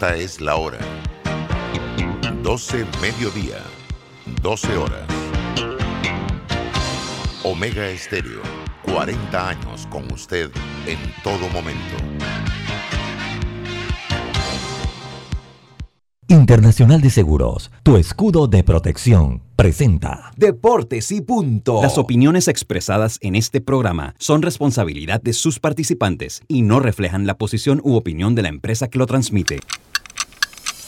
Esta es la hora. 12 mediodía. 12 horas. Omega Estéreo. 40 años con usted en todo momento. Internacional de Seguros, tu escudo de protección, presenta Deportes y punto. Las opiniones expresadas en este programa son responsabilidad de sus participantes y no reflejan la posición u opinión de la empresa que lo transmite.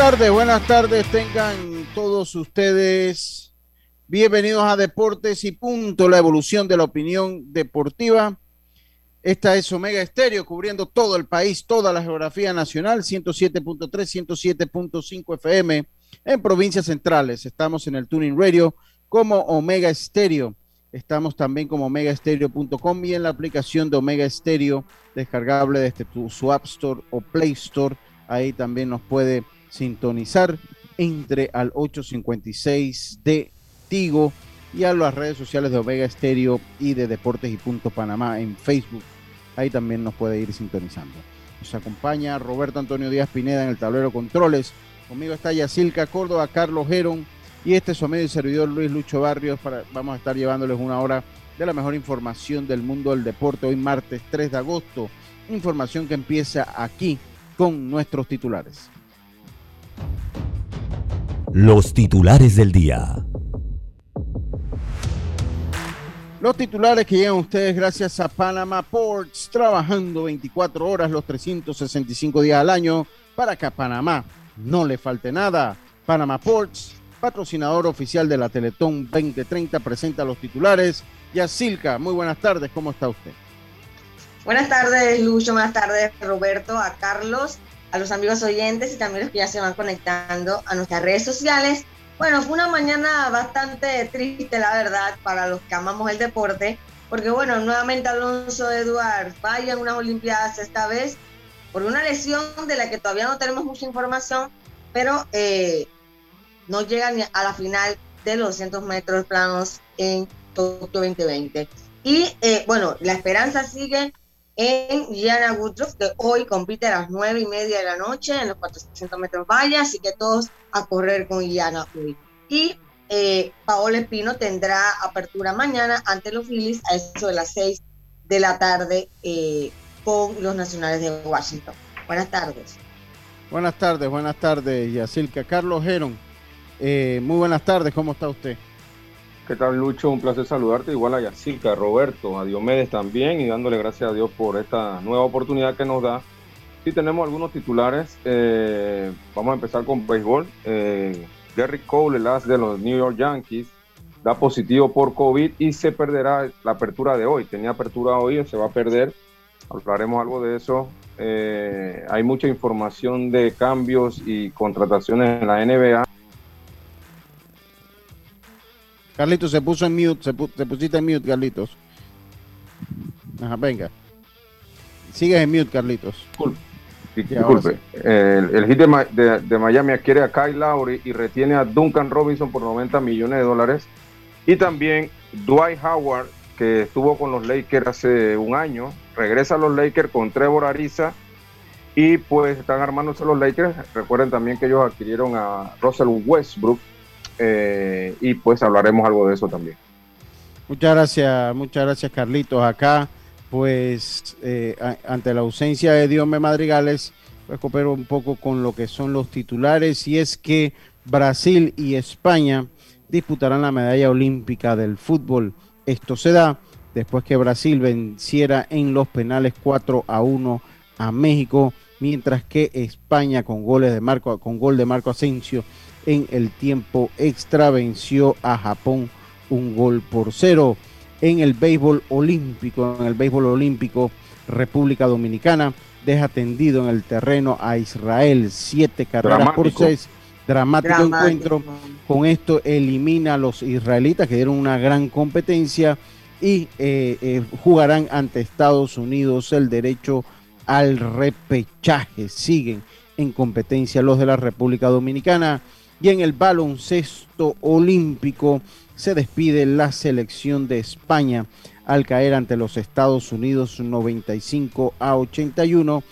Tardes, buenas tardes tengan todos ustedes. Bienvenidos a Deportes y Punto, la evolución de la opinión deportiva. Esta es Omega Estéreo, cubriendo todo el país, toda la geografía nacional, 107.3, 107.5 FM en provincias centrales. Estamos en el Tuning Radio como Omega Estéreo. Estamos también como omegaestereo.com y en la aplicación de Omega Estéreo, descargable desde tu, su App Store o Play Store. Ahí también nos puede sintonizar. Entre al 856 de Tigo y a las redes sociales de Omega Estéreo y de Deportes y Punto Panamá en Facebook. Ahí también nos puede ir sintonizando. Nos acompaña Roberto Antonio Díaz Pineda en el tablero controles. Conmigo está Yacilca Córdoba, Carlos Geron y este es su amigo y servidor Luis Lucho Barrios. Vamos a estar llevándoles una hora de la mejor información del mundo del deporte hoy martes 3 de agosto. Información que empieza aquí con nuestros titulares. Los titulares del día. Los titulares que llegan a ustedes gracias a Panama Ports, trabajando 24 horas los 365 días al año para que a Panamá no le falte nada. Panama Ports, patrocinador oficial de la Teletón 2030, presenta los titulares. Yacilca, muy buenas tardes, ¿cómo está usted? Buenas tardes, Lucho. Buenas tardes, Roberto, a Carlos, a los amigos oyentes y también los que ya se van conectando a nuestras redes sociales. Bueno, fue una mañana bastante triste, la verdad, para los que amamos el deporte, porque bueno, nuevamente Alonso Eduard falla en unas Olimpiadas esta vez por una lesión de la que todavía no tenemos mucha información, pero eh, no llega ni a la final de los 200 metros planos en Tokio 2020. Y eh, bueno, la esperanza sigue en Gianna Woodruff, que hoy compite a las 9 y media de la noche en los 400 metros vallas, así que todos a correr con Gianna hoy. Y eh, Paola Espino tendrá apertura mañana ante los Phillies a eso de las 6 de la tarde eh, con los Nacionales de Washington. Buenas tardes. Buenas tardes, buenas tardes, Yacilca. Carlos Geron, eh, muy buenas tardes, ¿cómo está usted? ¿Qué tal, Lucho? Un placer saludarte. Igual a Yacilca, a Roberto, a Diomedes también y dándole gracias a Dios por esta nueva oportunidad que nos da. Sí, tenemos algunos titulares. Eh, vamos a empezar con béisbol. Eh, Gary Cole, el as de los New York Yankees, da positivo por COVID y se perderá la apertura de hoy. Tenía apertura hoy, se va a perder. Hablaremos algo de eso. Eh, hay mucha información de cambios y contrataciones en la NBA. Carlitos se puso en mute, se, pu se pusiste en mute, Carlitos. Ajá, venga. Sigues en mute, Carlitos. Disculpe, el, el hit de, de, de, Miami adquiere a Kyle Lowry y retiene a Duncan Robinson por 90 millones de dólares. Y también Dwight Howard, que estuvo con los Lakers hace un año, regresa a los Lakers con Trevor Ariza y pues están armándose los Lakers. Recuerden también que ellos adquirieron a Russell Westbrook eh, y pues hablaremos algo de eso también. Muchas gracias, muchas gracias Carlitos. Acá pues eh, ante la ausencia de Diome Madrigales, recupero un poco con lo que son los titulares y es que Brasil y España disputarán la medalla olímpica del fútbol. Esto se da después que Brasil venciera en los penales 4 a 1 a México, mientras que España con goles de Marco con gol de Marco Asensio en el tiempo extra venció a Japón un gol por cero. En el béisbol olímpico, en el béisbol olímpico, República Dominicana deja tendido en el terreno a Israel siete carreras por seis. Dramático, encuentro. Con esto elimina a los israelitas que dieron una gran competencia y eh, eh, jugarán ante Estados Unidos el derecho al repechaje. Siguen en competencia los de la República Dominicana. Y en el baloncesto olímpico se despide la selección de España al caer ante los Estados Unidos 95 a 81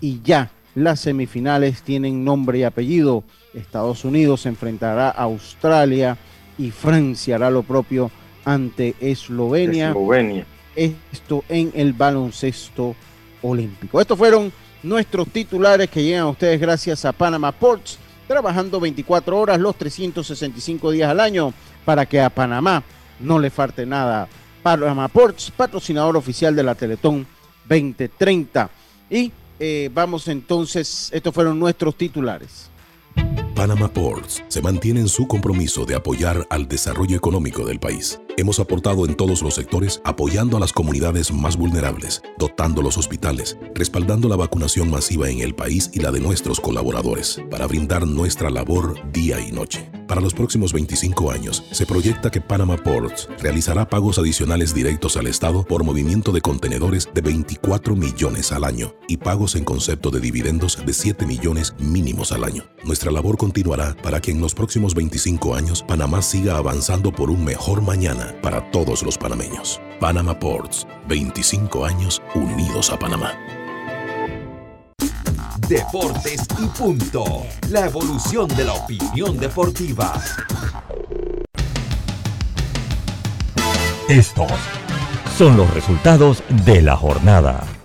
y ya las semifinales tienen nombre y apellido. Estados Unidos enfrentará a Australia y Francia hará lo propio ante Eslovenia. Eslovenia. Esto en el baloncesto olímpico. Estos fueron nuestros titulares que llegan a ustedes gracias a Panama Ports, trabajando 24 horas los 365 días al año para que a Panamá no le falte nada. Panama Ports, patrocinador oficial de la Teletón 2030. Y eh, vamos entonces, estos fueron nuestros titulares. Panama Ports se mantiene en su compromiso de apoyar al desarrollo económico del país. Hemos aportado en todos los sectores apoyando a las comunidades más vulnerables, dotando los hospitales, respaldando la vacunación masiva en el país y la de nuestros colaboradores, para brindar nuestra labor día y noche. Para los próximos 25 años, se proyecta que Panama Ports realizará pagos adicionales directos al Estado por movimiento de contenedores de 24 millones al año y pagos en concepto de dividendos de 7 millones mínimos al año. Nuestra labor continuará para que en los próximos 25 años Panamá siga avanzando por un mejor mañana para todos los panameños. Panama Ports, 25 años unidos a Panamá. Deportes y punto. La evolución de la opinión deportiva. Estos son los resultados de la jornada.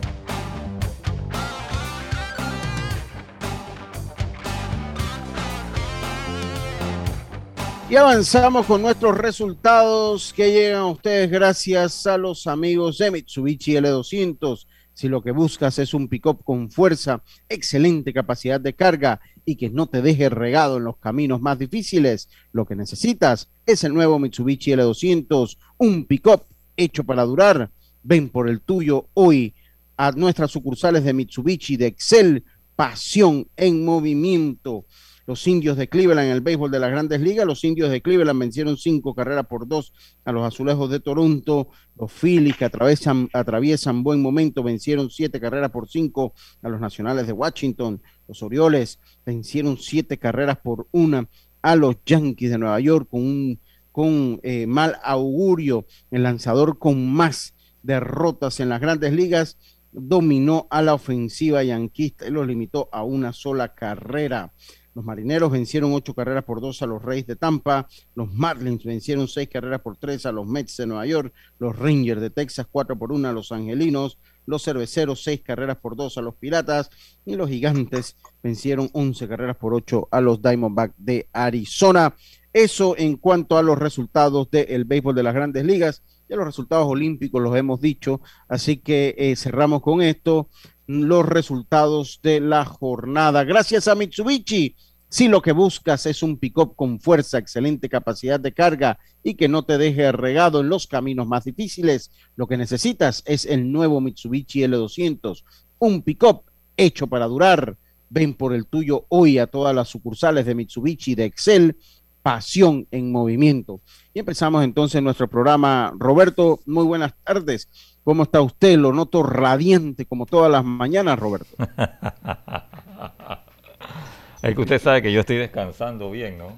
Y avanzamos con nuestros resultados que llegan a ustedes gracias a los amigos de Mitsubishi L200. Si lo que buscas es un pick-up con fuerza, excelente capacidad de carga y que no te deje regado en los caminos más difíciles, lo que necesitas es el nuevo Mitsubishi L200, un pick-up hecho para durar. Ven por el tuyo hoy a nuestras sucursales de Mitsubishi de Excel, pasión en movimiento los indios de Cleveland en el béisbol de las grandes ligas. Los indios de Cleveland vencieron cinco carreras por dos a los azulejos de Toronto. Los Phillies que atraviesan, buen momento vencieron siete carreras por cinco a los nacionales de Washington. Los Orioles vencieron siete carreras por una a los Yankees de Nueva York con un con eh, mal augurio. El lanzador con más derrotas en las grandes ligas dominó a la ofensiva yanquista y los limitó a una sola carrera. Los Marineros vencieron ocho carreras por dos a los Reyes de Tampa. Los Marlins vencieron seis carreras por tres a los Mets de Nueva York. Los Rangers de Texas cuatro por una a los Angelinos. Los Cerveceros seis carreras por dos a los Piratas. Y los Gigantes vencieron once carreras por ocho a los Diamondbacks de Arizona. Eso en cuanto a los resultados del béisbol de las grandes ligas. Ya los resultados olímpicos los hemos dicho. Así que eh, cerramos con esto los resultados de la jornada. Gracias a Mitsubishi. Si lo que buscas es un pick-up con fuerza, excelente capacidad de carga y que no te deje regado en los caminos más difíciles, lo que necesitas es el nuevo Mitsubishi L200, un pick-up hecho para durar. Ven por el tuyo hoy a todas las sucursales de Mitsubishi de Excel, pasión en movimiento. Y empezamos entonces nuestro programa. Roberto, muy buenas tardes. ¿Cómo está usted? Lo noto radiante como todas las mañanas, Roberto. es que usted sabe que yo estoy descansando bien, ¿no?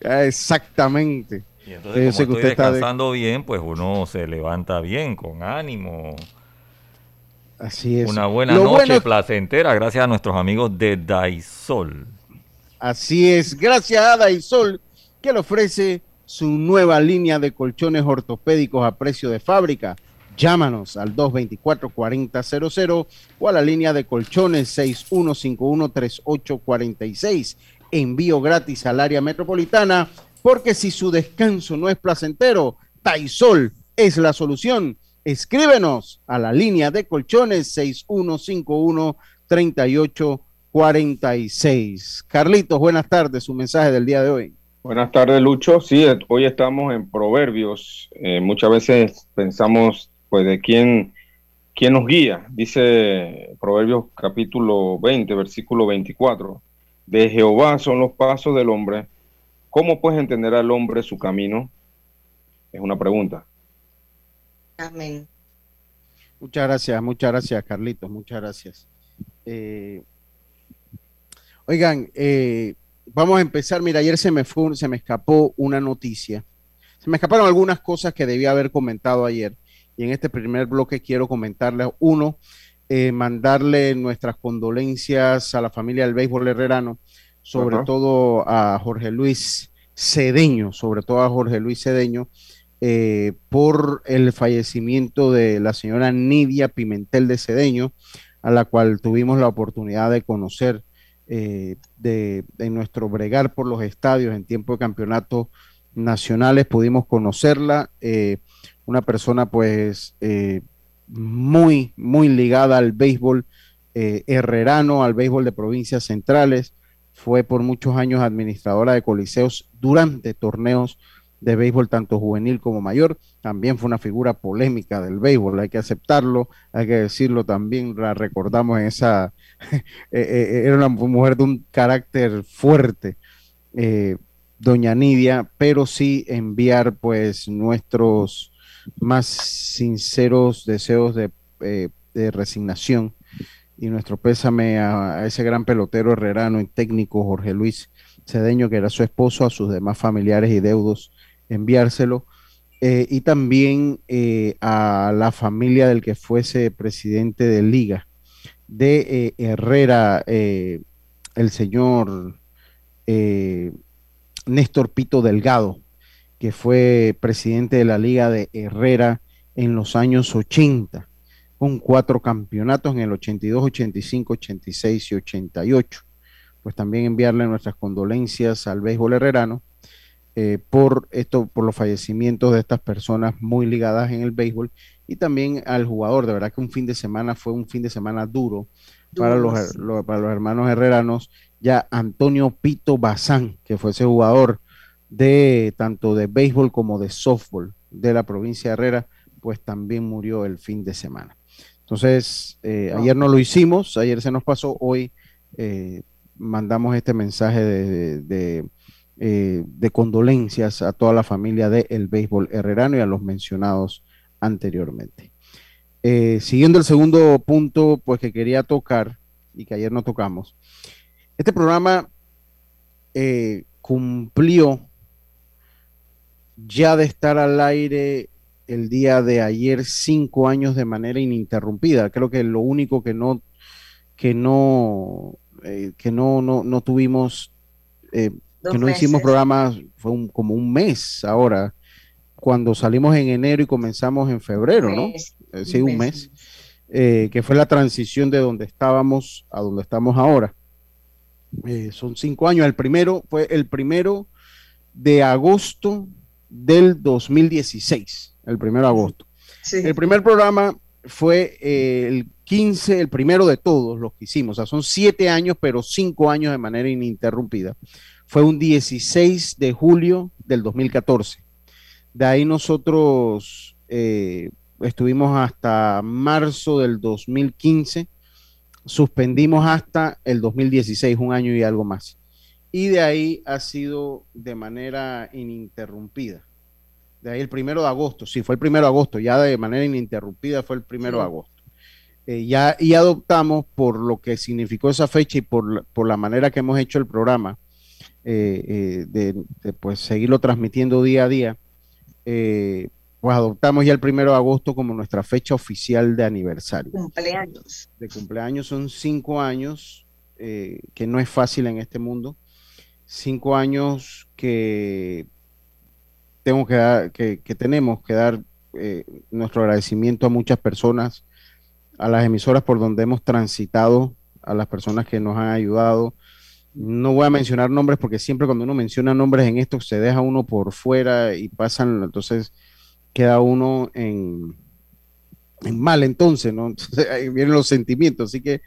Exactamente. Y entonces, como estoy descansando bien, pues uno se levanta bien, con ánimo. Así es. Una buena noche placentera, gracias a nuestros amigos de Daisol. Así es, gracias a Daisol, que le ofrece su nueva línea de colchones ortopédicos a precio de fábrica Llámanos al 224-4000 o a la línea de colchones 6151-3846. Envío gratis al área metropolitana, porque si su descanso no es placentero, Taisol es la solución. Escríbenos a la línea de colchones 6151-3846. Carlitos, buenas tardes. Su mensaje del día de hoy. Buenas tardes, Lucho. Sí, hoy estamos en Proverbios. Eh, muchas veces pensamos, pues, de quién, quién nos guía. Dice Proverbios capítulo 20, versículo 24. De Jehová son los pasos del hombre. ¿Cómo puedes entender al hombre su camino? Es una pregunta. Amén. Muchas gracias, muchas gracias, Carlitos. Muchas gracias. Eh, oigan, eh, vamos a empezar. Mira, ayer se me fue, se me escapó una noticia. Se me escaparon algunas cosas que debía haber comentado ayer. Y en este primer bloque quiero comentarles uno, eh, mandarle nuestras condolencias a la familia del béisbol herrerano, sobre todo a Jorge Luis Cedeño, sobre todo a Jorge Luis Cedeño, eh, por el fallecimiento de la señora Nidia Pimentel de Cedeño, a la cual tuvimos la oportunidad de conocer eh, de, nuestro bregar por los estadios en tiempo de campeonatos nacionales, pudimos conocerla, eh, una persona pues eh, muy, muy ligada al béisbol herrerano, al béisbol de provincias centrales, fue por muchos años administradora de coliseos durante torneos de béisbol tanto juvenil como mayor. También fue una figura polémica del béisbol, hay que aceptarlo, hay que decirlo también, la recordamos en esa, eh, eh, era una mujer de un carácter fuerte, eh, doña Nidia, pero sí enviar pues nuestros más sinceros deseos de, resignación y nuestro pésame a, a, ese gran pelotero herrerano y técnico Jorge Luis Cedeño, que era su esposo, a sus demás familiares y deudos enviárselo. Eh, y también eh, a la familia del que fuese presidente de Liga, de eh, Herrera, el señor Néstor Pito Delgado, que fue presidente de la Liga de Herrera en los años 80, con cuatro campeonatos en el 82, 85, 86 y 88. Pues también enviarle nuestras condolencias al béisbol herrerano eh, por esto, por los fallecimientos de estas personas muy ligadas en el béisbol y también al jugador. De verdad que un fin de semana fue un fin de semana duro, para, los, para los hermanos herreranos. Ya Antonio Pito Bazán, que fue ese jugador de tanto de béisbol como de softball de la provincia de Herrera, pues también murió el fin de semana. Entonces, eh, ayer no lo hicimos, ayer se nos pasó, hoy eh, mandamos este mensaje de eh, de condolencias a toda la familia del el béisbol herrerano y a los mencionados anteriormente. Eh, siguiendo el segundo punto, pues que quería tocar y que ayer no tocamos, este programa eh, cumplió ya de estar al aire el día de ayer cinco años de manera ininterrumpida. Creo que lo único que no que no que no, no, no tuvimos que no hicimos programas, fue como un mes ahora, cuando salimos en enero y comenzamos en febrero, ¿no? Eh, sí, un mes, eh, que fue la transición de donde estábamos a donde estamos ahora. Eh, son cinco años. El primero fue el primero de agosto del 2016, el primero de agosto. El primer programa fue el 15, el primero de todos los que hicimos. O sea, son siete años, pero cinco años de manera ininterrumpida fue un 16 de julio del 2014. De ahí nosotros eh, estuvimos hasta marzo del 2015, suspendimos hasta el 2016, un año y algo más. Y de ahí ha sido de manera ininterrumpida. De ahí el primero de agosto, sí, fue el primero de agosto, ya de manera ininterrumpida fue el primero de agosto. Eh, ya, y adoptamos por lo que significó esa fecha y por, por la manera que hemos hecho el programa, eh, eh, de, pues seguirlo transmitiendo día a día, eh, pues adoptamos ya el primero de agosto como nuestra fecha oficial de aniversario. Cumpleaños. De cumpleaños son cinco años, que no es fácil en este mundo. Cinco años que tengo que dar, que, tenemos que dar eh, nuestro agradecimiento a muchas personas, a las emisoras por donde hemos transitado, a las personas que nos han ayudado. No voy a mencionar nombres porque siempre cuando uno menciona nombres en esto se deja uno por fuera y pasan, entonces queda uno en, mal entonces, ¿no? Entonces ahí vienen los sentimientos, así que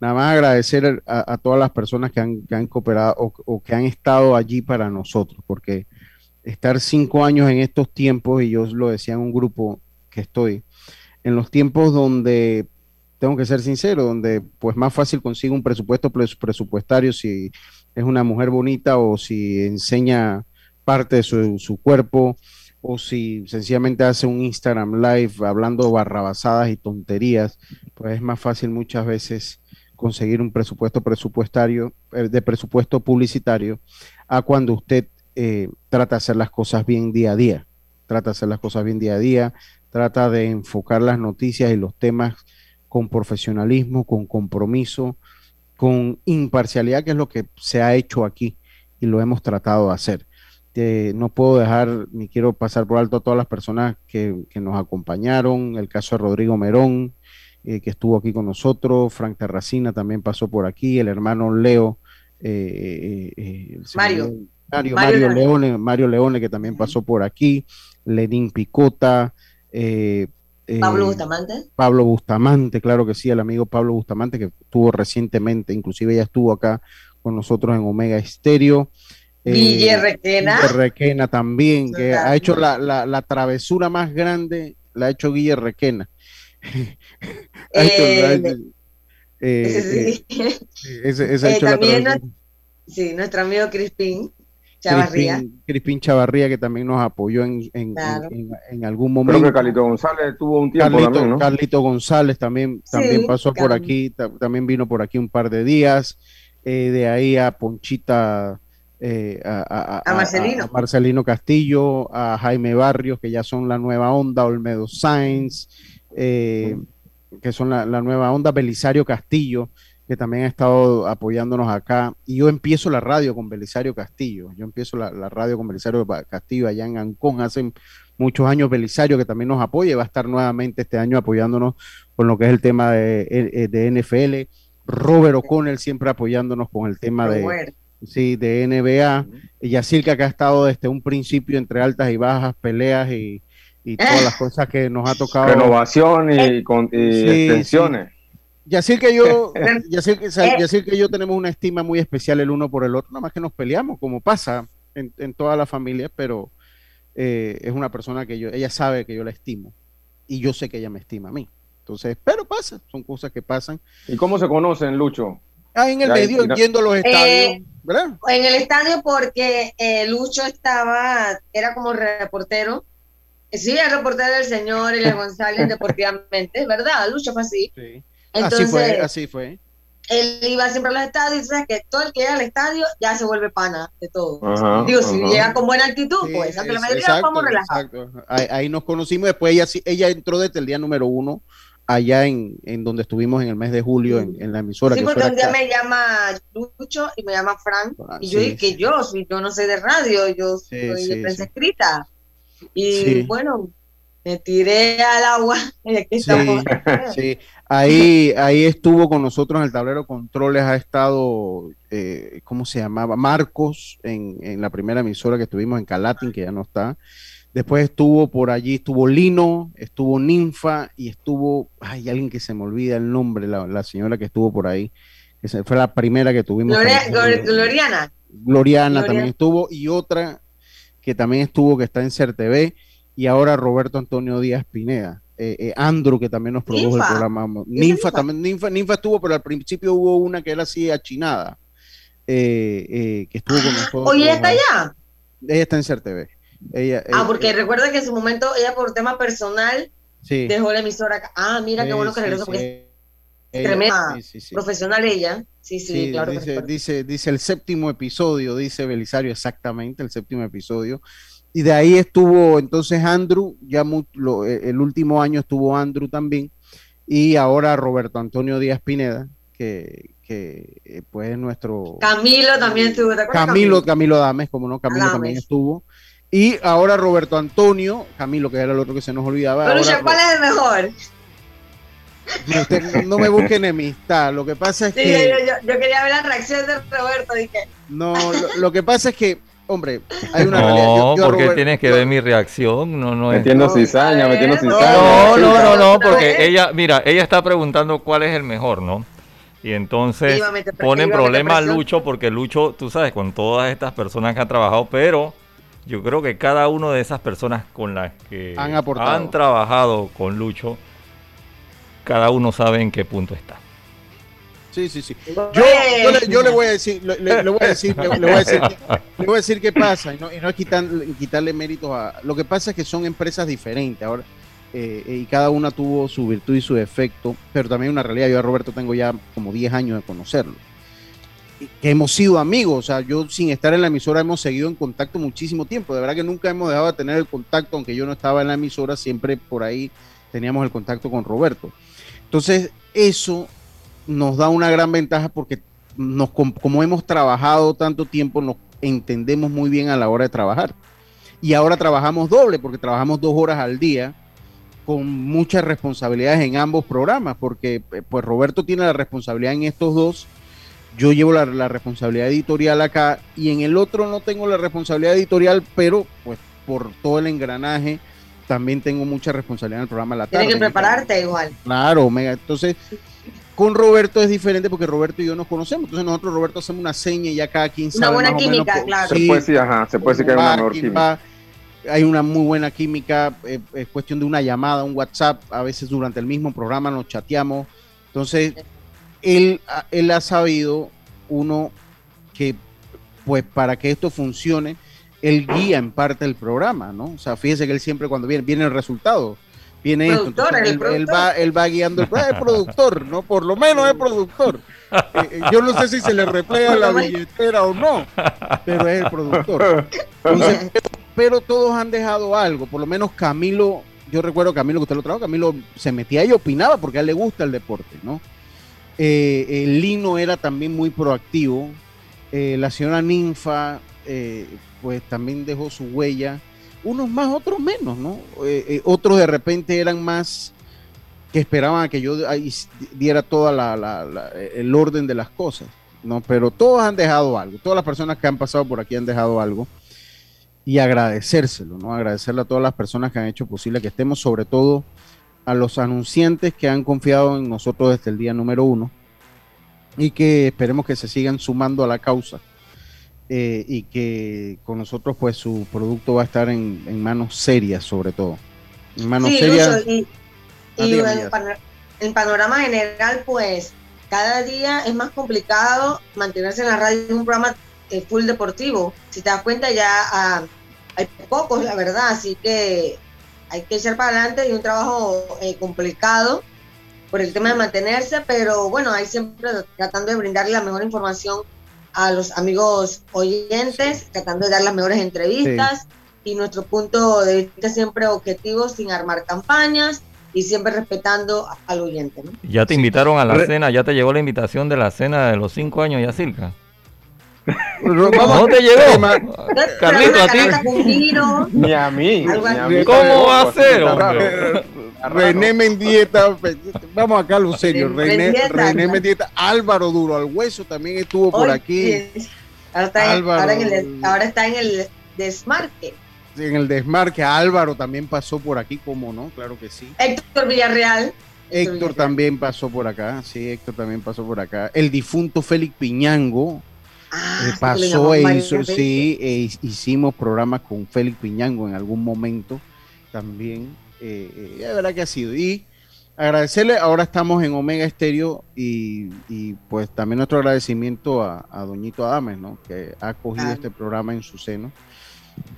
nada más agradecer a, todas las personas que han, cooperado o, que han estado allí para nosotros, porque estar cinco años en estos tiempos, y yo lo decía en un grupo que estoy, en los tiempos donde, tengo que ser sincero, donde pues más fácil consigo un presupuesto presupuestario si es una mujer bonita o si enseña parte de su, su cuerpo o si sencillamente hace un Instagram live hablando barrabasadas y tonterías, pues es más fácil muchas veces conseguir un presupuesto presupuestario, eh, de presupuesto publicitario, a cuando usted eh, trata de hacer las cosas bien día a día. Trata de hacer las cosas bien día a día, trata de enfocar las noticias y los temas con profesionalismo, con compromiso, con imparcialidad, que es lo que se ha hecho aquí y lo hemos tratado de hacer. No puedo dejar ni quiero pasar por alto a todas las personas que, nos acompañaron, el caso de Rodrigo Merón, eh, que estuvo aquí con nosotros, Frank Terracina también pasó por aquí, el hermano Leo, eh, eh, Mario. Mario, Leone, Mario Leone, que también pasó por aquí, Lenín Picota, Pablo Bustamante. Pablo Bustamante, claro que sí, el amigo Pablo Bustamante, que estuvo recientemente, inclusive ya estuvo acá con nosotros en Omega Estéreo. Guille Requena. Requena también, que ha hecho la, la, travesura más grande, la ha hecho Guille Requena. también sí, nuestro amigo Crispín Chavarría. Crispín, Chavarría, que también nos apoyó en, en, en, algún momento. Creo que Carlito González tuvo un tiempo Carlito, también, ¿no? Carlito González también, también pasó por aquí, también vino por aquí un par de días. Eh, de ahí a Ponchita eh, a, Marcelino. Castillo, a Jaime Barrios, que ya son la nueva onda, Olmedo Sainz, eh, que son la, nueva onda, Belisario Castillo, que también ha estado apoyándonos acá. Y yo empiezo la radio con Belisario Castillo. Yo empiezo la, radio con Belisario Castillo allá en Ancón hace muchos años. Belisario, que también nos apoya, va a estar nuevamente este año apoyándonos con lo que es el tema de, eh, de NFL. Robert O'Connell siempre apoyándonos con el tema de sí, de NBA. Y Yacirca que ha estado desde un principio entre altas y bajas, peleas y, todas las cosas que nos ha tocado. Renovación y, con, extensiones. Sí. Que yo, que, yo tenemos una estima muy especial el uno por el otro, nada más que nos peleamos, como pasa en, en toda la familia, pero eh, es una persona que yo, ella sabe que yo la estimo y yo sé que ella me estima a mí. Entonces, pero pasa, son cosas que pasan. ¿Y cómo se conocen, Lucho? Ah, en el medio, entiendo los estadios, eh, ¿verdad? En el estadio porque eh, Lucho estaba, era como reportero. Sí, el reportero del señor Elia González deportivamente, ¿verdad? Lucho fue así. Sí. Así fue, así fue. Él iba siempre a los estadios y sabes que todo el que llega al estadio ya se vuelve pana de todo. Digo, si llega con buena actitud, pues, aunque la mayoría vamos relajados. Ahí, ahí, nos conocimos, después ella, ella entró desde el día número uno allá en, en, donde estuvimos en el mes de julio en, en la emisora. Sí, porque un día me llama Lucho y me llama Frank. Ah, y yo dije que yo, si yo no sé de radio, yo soy de prensa escrita. Y bueno, me tiré al agua. sí, ahí, ahí estuvo con nosotros en el tablero controles, ha estado, eh, ¿cómo se llamaba? Marcos, en, en la primera emisora que estuvimos en Calatin, que ya no está. Después estuvo por allí, estuvo Lino, estuvo Ninfa y estuvo, hay alguien que se me olvida el nombre, la, señora que estuvo por ahí, que fue la primera que tuvimos. Gloriana. Gloriana. también estuvo y otra que también estuvo que está en CERTV y ahora Roberto Antonio Díaz Pineda. Eh, eh, Andrew que también nos produjo el programa. Ninfa, también, Ninfa, Ninfa estuvo, pero al principio hubo una que era así achinada, eh, que estuvo con nosotros. Oye, ¿está allá? Ella está en CERTV ah, porque recuerda que en su momento ella por tema personal dejó la emisora acá. Ah, mira qué bueno que regresó porque es tremenda profesional ella. Sí, sí, claro. Dice, dice, dice el séptimo episodio, dice Belisario, exactamente el séptimo episodio. Y de ahí estuvo entonces Andrew, ya eh, el último año estuvo Andrew también, y ahora Roberto Antonio Díaz Pineda, que, que eh, pues nuestro... Camilo también estuvo, Camilo, Camilo Dames, como no, Camilo también estuvo Y ahora Roberto Antonio, Camilo, que era el otro que se nos olvidaba. Pero ahora, ¿cuál es el mejor? No, usted, no, me busque enemistad. Lo que pasa es sí, que. Yo, yo, yo, quería ver la reacción de Roberto. Dije. No, lo, lo, que pasa es que, hombre, hay una no, realidad. No, porque Robert, tienes que ver mi reacción. No, no metiendo es... cizaña, metiendo cizaña. No, no, no, no, porque ella, mira, ella está preguntando cuál es el mejor, ¿no? Y entonces ponen problema a Lucho porque Lucho, tú sabes, con todas estas personas que han trabajado, pero yo creo que cada una de esas personas con las que han, aportado. han trabajado con Lucho, cada uno sabe en qué punto está. Sí, sí, sí. Yo, yo, le, yo le, voy a decir, le, le, voy a decir, le, voy a decir, le voy a decir qué pasa y no, y no es quitarle, quitarle méritos a. Lo que pasa es que son empresas diferentes. Ahora, eh, y cada una tuvo su virtud y su defecto, pero también una realidad. Yo a Roberto tengo ya como 10 años de conocerlo. Que hemos sido amigos, o sea, yo sin estar en la emisora hemos seguido en contacto muchísimo tiempo. De verdad que nunca hemos dejado de tener el contacto, aunque yo no estaba en la emisora, siempre por ahí teníamos el contacto con Roberto. Entonces, eso nos da una gran ventaja porque nos, como hemos trabajado tanto tiempo, nos entendemos muy bien a la hora de trabajar. Y ahora trabajamos doble, porque trabajamos dos horas al día con muchas responsabilidades en ambos programas, porque pues Roberto tiene la responsabilidad en estos dos, yo llevo la, la, responsabilidad editorial acá y en el otro no tengo la responsabilidad editorial, pero pues por todo el engranaje también tengo mucha responsabilidad en el programa de la tarde. Tienes que prepararte igual. Claro, Omega. Entonces, con Roberto es diferente porque Roberto y yo nos conocemos. Entonces nosotros, Roberto, hacemos una seña y ya cada quien sabe. Una buena más química, o menos, claro. Se puede decir, ajá, se puede decir que hay una mejor química. Va, hay una muy buena química, eh, es cuestión de una llamada, un WhatsApp, a veces durante el mismo programa nos chateamos. Entonces, él, él ha sabido, uno, que pues para que esto funcione, él guía en parte el programa, ¿no? O sea, fíjese que él siempre cuando viene, viene el resultado, viene esto. Entonces, él, él, va, él va guiando el, el productor, ¿no? Por lo menos es productor. Eh, yo no sé si se le refleja la billetera o no, pero es el productor. Entonces, pero, pero, todos han dejado algo, por lo menos Camilo, yo recuerdo Camilo que usted lo trajo, Camilo se metía y opinaba porque a él le gusta el deporte, ¿no? Eh, el Lino era también muy proactivo, eh, la señora Ninfa, eh, pues también dejó su huella, unos más, otros menos, ¿no? otros de repente eran más que esperaban a que yo diera toda la, la, la, el orden de las cosas, ¿no? Pero todos han dejado algo, todas las personas que han pasado por aquí han dejado algo y agradecérselo, ¿no? Agradecerle a todas las personas que han hecho posible que estemos, sobre todo a los anunciantes que han confiado en nosotros desde el día número uno y que esperemos que se sigan sumando a la causa eh, y que con nosotros pues su producto va a estar en, en manos serias sobre todo. En manos sí, serias. Lucho, y, y en, en panorama general, pues cada día es más complicado mantenerse en la radio en un programa eh, full deportivo. Si te das cuenta, ya ah, hay pocos, la verdad, así que hay que echar para adelante y un trabajo eh, complicado por el tema de mantenerse, pero bueno, hay siempre tratando de brindarle la mejor información a los amigos oyentes, tratando de dar las mejores entrevistas sí. y nuestro punto de vista siempre objetivo, sin armar campañas y siempre respetando al oyente. ¿no? Ya te invitaron a la Re cena, ya te llegó la invitación de la cena de los cinco años, Yacirca. ¿Cómo te llegó? Carlito, a ti. Ni a mí. Ni a ¿Cómo va a ser, hombre? René Mendieta, vamos acá lo serio, René, René Mendieta, Álvaro Duro al Hueso también estuvo por aquí. Ahora está, Álvaro, ahora, en el, ahora está en el desmarque. En el desmarque, Álvaro también pasó por aquí, ¿cómo no? Claro que sí. Héctor Villarreal. Héctor, Héctor también pasó por acá, sí, Héctor también pasó por acá. El difunto Félix Piñango, Ah, eh, pasó e hizo, sí, eh, hicimos programas con Félix Piñango en algún momento también. Eh, eh, de verdad que ha sido. Y agradecerle, ahora estamos en Omega Estéreo y, y, pues también nuestro agradecimiento a, a Doñito Adames, ¿no? que ha acogido ah. este programa en su seno,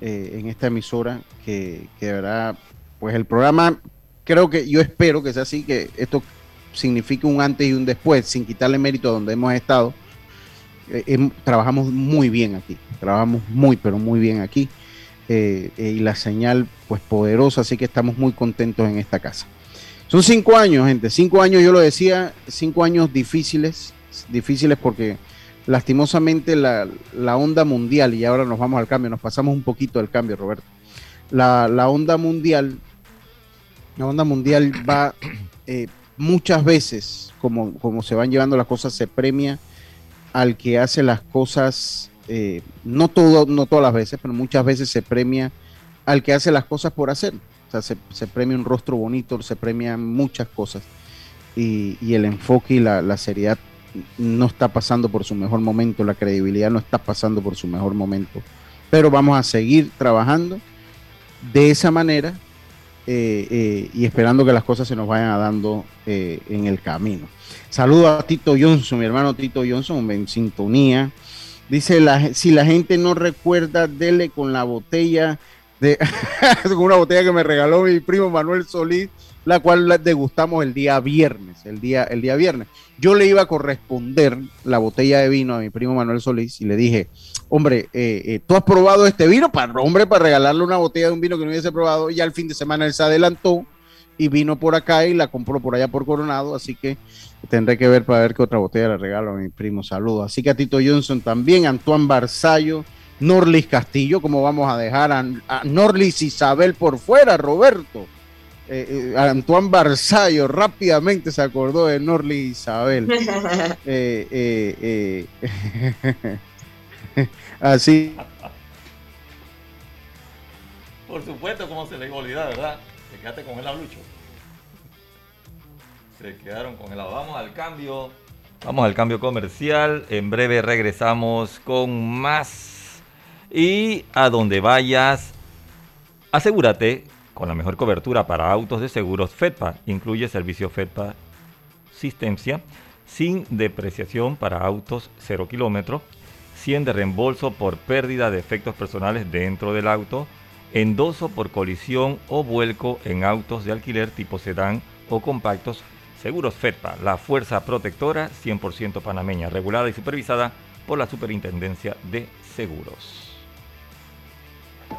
en esta emisora, que, que de verdad, pues el programa, creo que yo espero que sea así, que esto signifique un antes y un después, sin quitarle mérito a donde hemos estado eh, trabajamos muy bien aquí, trabajamos muy, pero muy bien aquí. Eh, eh, y la señal, pues poderosa, así que estamos muy contentos en esta casa. Son cinco años, gente, cinco años, yo lo decía, cinco años difíciles, difíciles porque lastimosamente la, onda mundial, y ahora nos vamos al cambio, nos pasamos un poquito al cambio, Roberto. La, onda mundial, la onda mundial va eh, muchas veces, como, como se van llevando las cosas, se premia al que hace las cosas, eh, no, todo, no todas las veces, pero muchas veces se premia al que hace las cosas por hacer. O sea, se, premia un rostro bonito, se premian muchas cosas. Y, el enfoque y la, seriedad no está pasando por su mejor momento, la credibilidad no está pasando por su mejor momento. Pero vamos a seguir trabajando de esa manera eh, eh, y esperando que las cosas se nos vayan dando en el camino. Saludo a Tito Johnson, mi hermano Tito Johnson, en sintonía. Dice, la, si la gente no recuerda, dele con la botella de una botella que me regaló mi primo Manuel Solís, la cual la degustamos el día viernes, el día, el día viernes. Yo le iba a corresponder la botella de vino a mi primo Manuel Solís y le dije, hombre, eh, eh, tú has probado este vino, para hombre, para regalarle una botella de un vino que no hubiese probado, y ya al fin de semana él se adelantó y vino por acá y la compró por allá por Coronado, así que tendré que ver para ver qué otra botella le regalo a mi primo. Saludos. Así que a Tito Johnson también, Antoine Barzallo, Norlis Castillo, como vamos a dejar a, Norlis Isabel por fuera, Roberto. Eh, eh, Antoine Barzallo rápidamente se acordó de Norlis Isabel. Eh, así. Por supuesto, como se le iba a olvidar, ¿verdad? Con el Lucho. Se quedaron con el Vamos al cambio. Vamos al cambio comercial. En breve regresamos con más y a donde vayas, asegúrate con la mejor cobertura para autos de seguros FEDPA. Incluye servicio FEDPA asistencia sin depreciación para autos 0 kilómetros, 100 de reembolso por pérdida de efectos personales dentro del auto, endoso por colisión o vuelco en autos de alquiler tipo sedán o compactos. Seguros FEDPA, la fuerza protectora 100% panameña, regulada y supervisada por la Superintendencia de Seguros.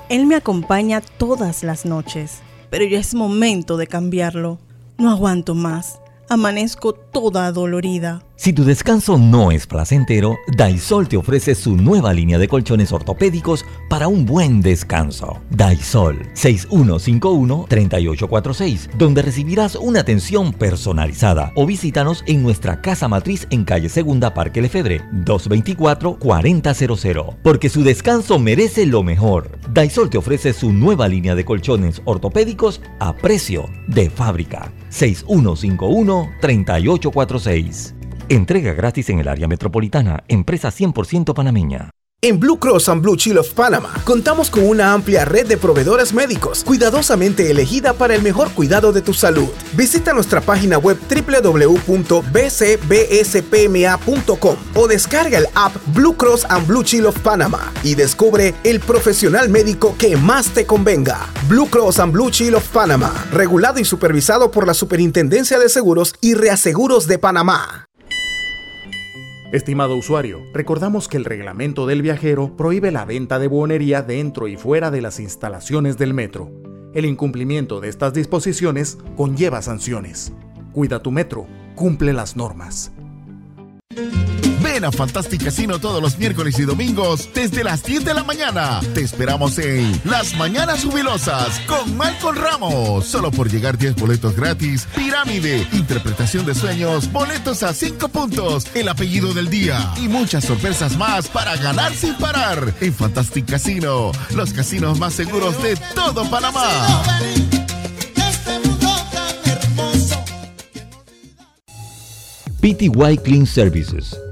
Él me acompaña todas las noches, pero ya es momento de cambiarlo. No aguanto más. Amanezco toda dolorida. Si tu descanso no es placentero, Daisol te ofrece su nueva línea de colchones ortopédicos para un buen descanso. Daisol 6151-3846, donde recibirás una atención personalizada o visítanos en nuestra casa matriz en calle Segunda Parque Lefebre 224-4000, porque su descanso merece lo mejor. Daisol te ofrece su nueva línea de colchones ortopédicos a precio de fábrica. 6151-3846. Entrega gratis en el área metropolitana. Empresa 100% panameña. En Blue Cross and Blue Shield of Panama contamos con una amplia red de proveedores médicos cuidadosamente elegida para el mejor cuidado de tu salud. Visita nuestra página web www.bcbspma.com o descarga el app Blue Cross and Blue Shield of Panama y descubre el profesional médico que más te convenga. Blue Cross and Blue Shield of Panama, regulado y supervisado por la Superintendencia de Seguros y Reaseguros de Panamá. Estimado usuario, recordamos que el reglamento del viajero prohíbe la venta de buonería dentro y fuera de las instalaciones del metro. El incumplimiento de estas disposiciones conlleva sanciones. Cuida tu metro, cumple las normas. Ven a Fantastic Casino todos los miércoles y domingos desde las 10 de la mañana. Te esperamos en Las Mañanas Jubilosas con Malcolm Ramos. Solo por llegar 10 boletos gratis. Pirámide, interpretación de sueños, boletos a 5 puntos, el apellido del día y muchas sorpresas más para ganar sin parar en Fantastic Casino, los casinos más seguros de todo Panamá. PTY Clean Services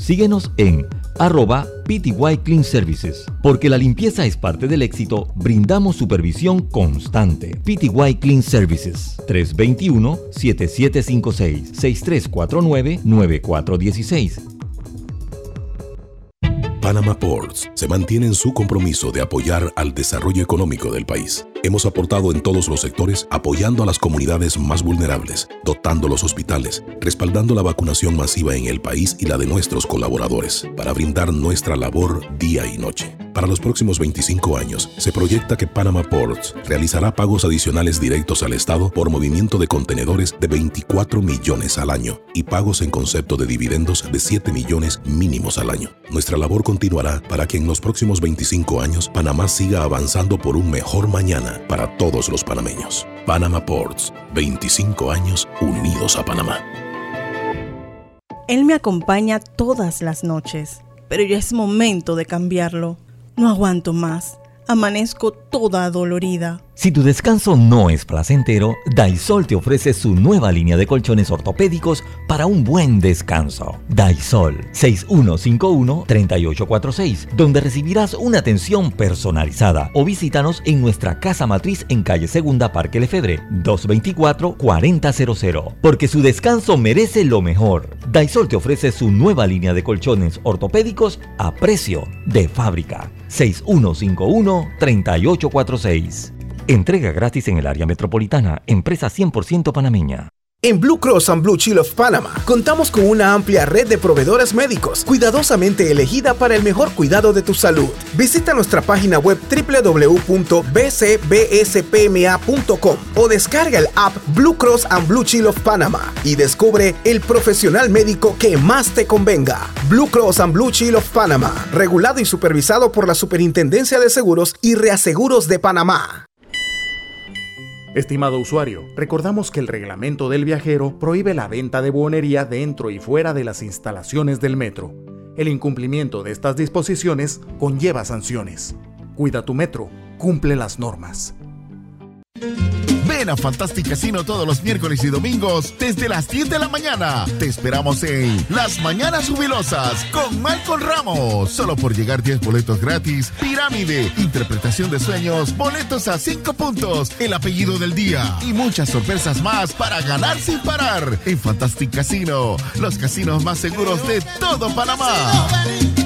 Síguenos en arroba PTY Clean Services. Porque la limpieza es parte del éxito, brindamos supervisión constante. PTY Clean Services 321-7756-6349-9416. Panama Ports se mantiene en su compromiso de apoyar al desarrollo económico del país Hemos aportado en todos los sectores apoyando a las comunidades más vulnerables, dotando los hospitales, respaldando la vacunación masiva en el país y la de nuestros colaboradores, para brindar nuestra labor día y noche. Para los próximos 25 años, se proyecta que Panama Ports realizará pagos adicionales directos al Estado por movimiento de contenedores de 24 millones al año y pagos en concepto de dividendos de 7 millones mínimos al año. Nuestra labor continuará para que en los próximos 25 años Panamá siga avanzando por un mejor mañana para todos los panameños. Panama Ports, 25 años unidos a Panamá. Él me acompaña todas las noches, pero ya es momento de cambiarlo. No aguanto más. Amanezco toda dolorida. Si tu descanso no es placentero, Daisol te ofrece su nueva línea de colchones ortopédicos para un buen descanso. Daisol 6151-3846, donde recibirás una atención personalizada o visítanos en nuestra casa matriz en calle Segunda Parque Lefebre 224-4000, porque su descanso merece lo mejor. Daisol te ofrece su nueva línea de colchones ortopédicos a precio de fábrica. 6151-3846. Entrega gratis en el área metropolitana. Empresa 100% panameña. En Blue Cross and Blue Shield of Panama contamos con una amplia red de proveedores médicos cuidadosamente elegida para el mejor cuidado de tu salud. Visita nuestra página web www.bcbspma.com o descarga el app Blue Cross and Blue Shield of Panama y descubre el profesional médico que más te convenga. Blue Cross and Blue Shield of Panama, regulado y supervisado por la Superintendencia de Seguros y Reaseguros de Panamá. Estimado usuario, recordamos que el reglamento del viajero prohíbe la venta de buonería dentro y fuera de las instalaciones del metro. El incumplimiento de estas disposiciones conlleva sanciones. Cuida tu metro, cumple las normas. Ven a Fantastic Casino todos los miércoles y domingos desde las 10 de la mañana. Te esperamos en Las Mañanas Jubilosas con Malcolm Ramos. Solo por llegar 10 boletos gratis. Pirámide, interpretación de sueños, boletos a 5 puntos, el apellido del día y muchas sorpresas más para ganar sin parar. En Fantastic Casino, los casinos más seguros de todo Panamá.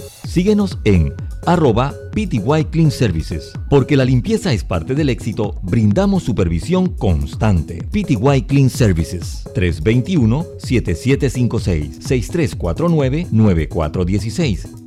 Síguenos en arroba PTY Clean Services. Porque la limpieza es parte del éxito, brindamos supervisión constante. PTY Clean Services 321-7756-6349-9416.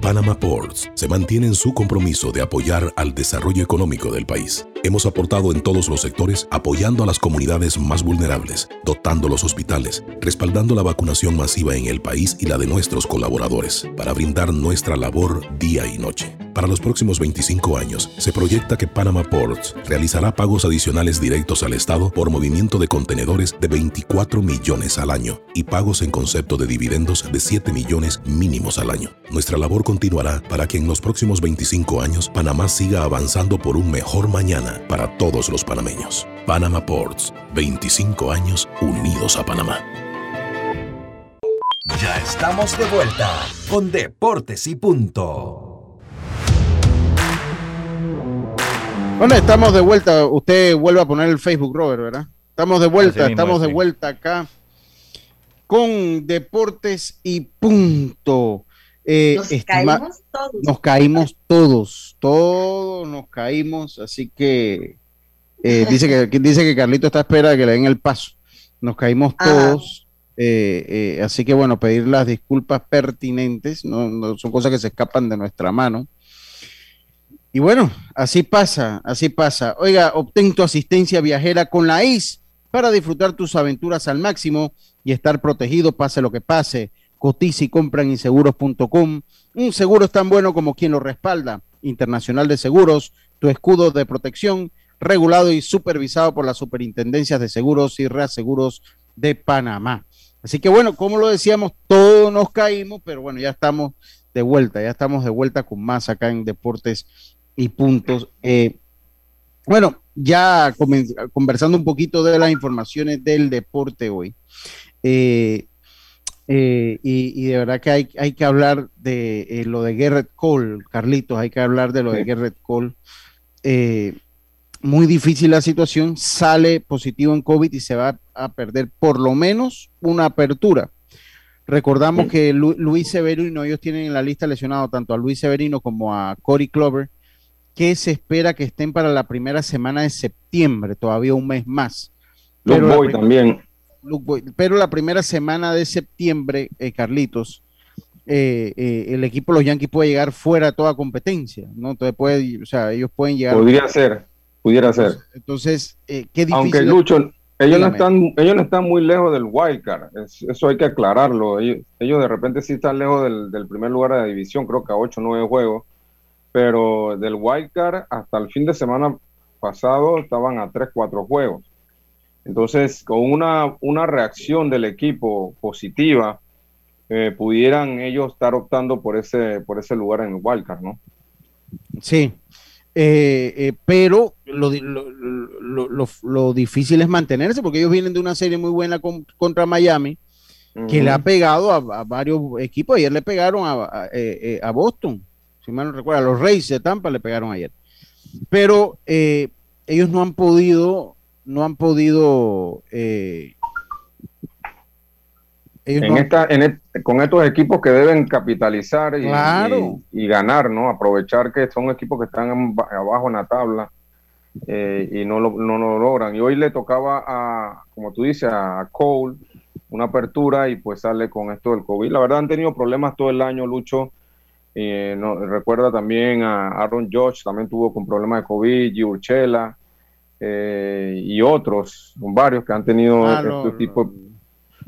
Panama Ports se mantiene en su compromiso de apoyar al desarrollo económico del país. Hemos aportado en todos los sectores apoyando a las comunidades más vulnerables, dotando los hospitales, respaldando la vacunación masiva en el país y la de nuestros colaboradores, para brindar nuestra labor día y noche. Para los próximos 25 años, se proyecta que Panama Ports realizará pagos adicionales directos al Estado por movimiento de contenedores de 24 millones al año y pagos en concepto de dividendos de 7 millones mínimos al año. Nuestra labor continuará para que en los próximos 25 años Panamá siga avanzando por un mejor mañana para todos los panameños. Panama Ports, 25 años unidos a Panamá. Ya estamos de vuelta con Deportes y Punto. Bueno, estamos de vuelta. Usted vuelve a poner el Facebook, Robert, ¿verdad? Estamos de vuelta, estamos de vuelta acá con Deportes y Punto. Eh, nos caímos todos. Nos caímos todos, todos nos caímos, así que eh, dice que dice que Carlito está a espera de que le den el paso. Nos caímos todos, eh, así que bueno, pedir las disculpas pertinentes, no, son cosas que se escapan de nuestra mano. Y bueno, así pasa, así pasa. Oiga, obtén tu asistencia viajera con la IS para disfrutar tus aventuras al máximo y estar protegido pase lo que pase. Cotiza y compra en inseguros.com. Un seguro es tan bueno como quien lo respalda. Internacional de Seguros, tu escudo de protección, regulado y supervisado por las superintendencias de seguros y reaseguros de Panamá. Así que bueno, como lo decíamos, todos nos caímos, pero bueno, ya estamos de vuelta, ya estamos de vuelta con más acá en Deportes y puntos. Eh, bueno, ya conversando un poquito de las informaciones del deporte hoy. Eh, eh, y, de verdad que hay, hay que hablar de eh, lo de Garrett Cole, Carlitos, hay que hablar de lo de Garrett Cole. muy difícil la situación, sale positivo en COVID y se va a perder por lo menos una apertura. Recordamos que Luis Severino, ellos tienen en la lista lesionado tanto a Luis Severino como a Cory Clover, que se espera que estén para la primera semana de septiembre, todavía un mes más. Luke Boy también. Pero la primera semana de septiembre, eh, Carlitos, eh, eh, el equipo de los Yankees puede llegar fuera de toda competencia, ¿no? Entonces puede, o sea, ellos pueden llegar. Podría ser, pudiera ser. Entonces, qué difícil. Aunque Lucho, ellos no están, ellos no están muy lejos del wild card, eso hay que aclararlo. Ellos, de repente sí están lejos del, del primer lugar de la división, creo que a 8 o 9 juegos pero del wildcard hasta el fin de semana pasado estaban a 3, 4 juegos. Entonces, con una, una reacción del equipo positiva, eh, pudieran ellos estar optando por ese, por ese lugar en el wildcard, ¿no? Sí, eh, eh, pero lo, lo, lo, lo, difícil es mantenerse porque ellos vienen de una serie muy buena contra Miami, que le ha pegado a, varios equipos. Ayer le pegaron a, a Boston si mal no recuerda, los Reyes de Tampa le pegaron ayer. Pero eh, ellos no han podido, no han podido. Eh, en esta, en con estos equipos que deben capitalizar y, y, ganar, ¿no? Aprovechar que son equipos que están abajo en la tabla eh, y no lo, no lo logran. Y hoy le tocaba a, como tú dices, a Cole una apertura y pues sale con esto del COVID. La verdad han tenido problemas todo el año, Lucho, eh, no, recuerda también a Aaron Josh, también tuvo con problemas de COVID, Giurchela eh, y otros, varios que han tenido ah, este tipo.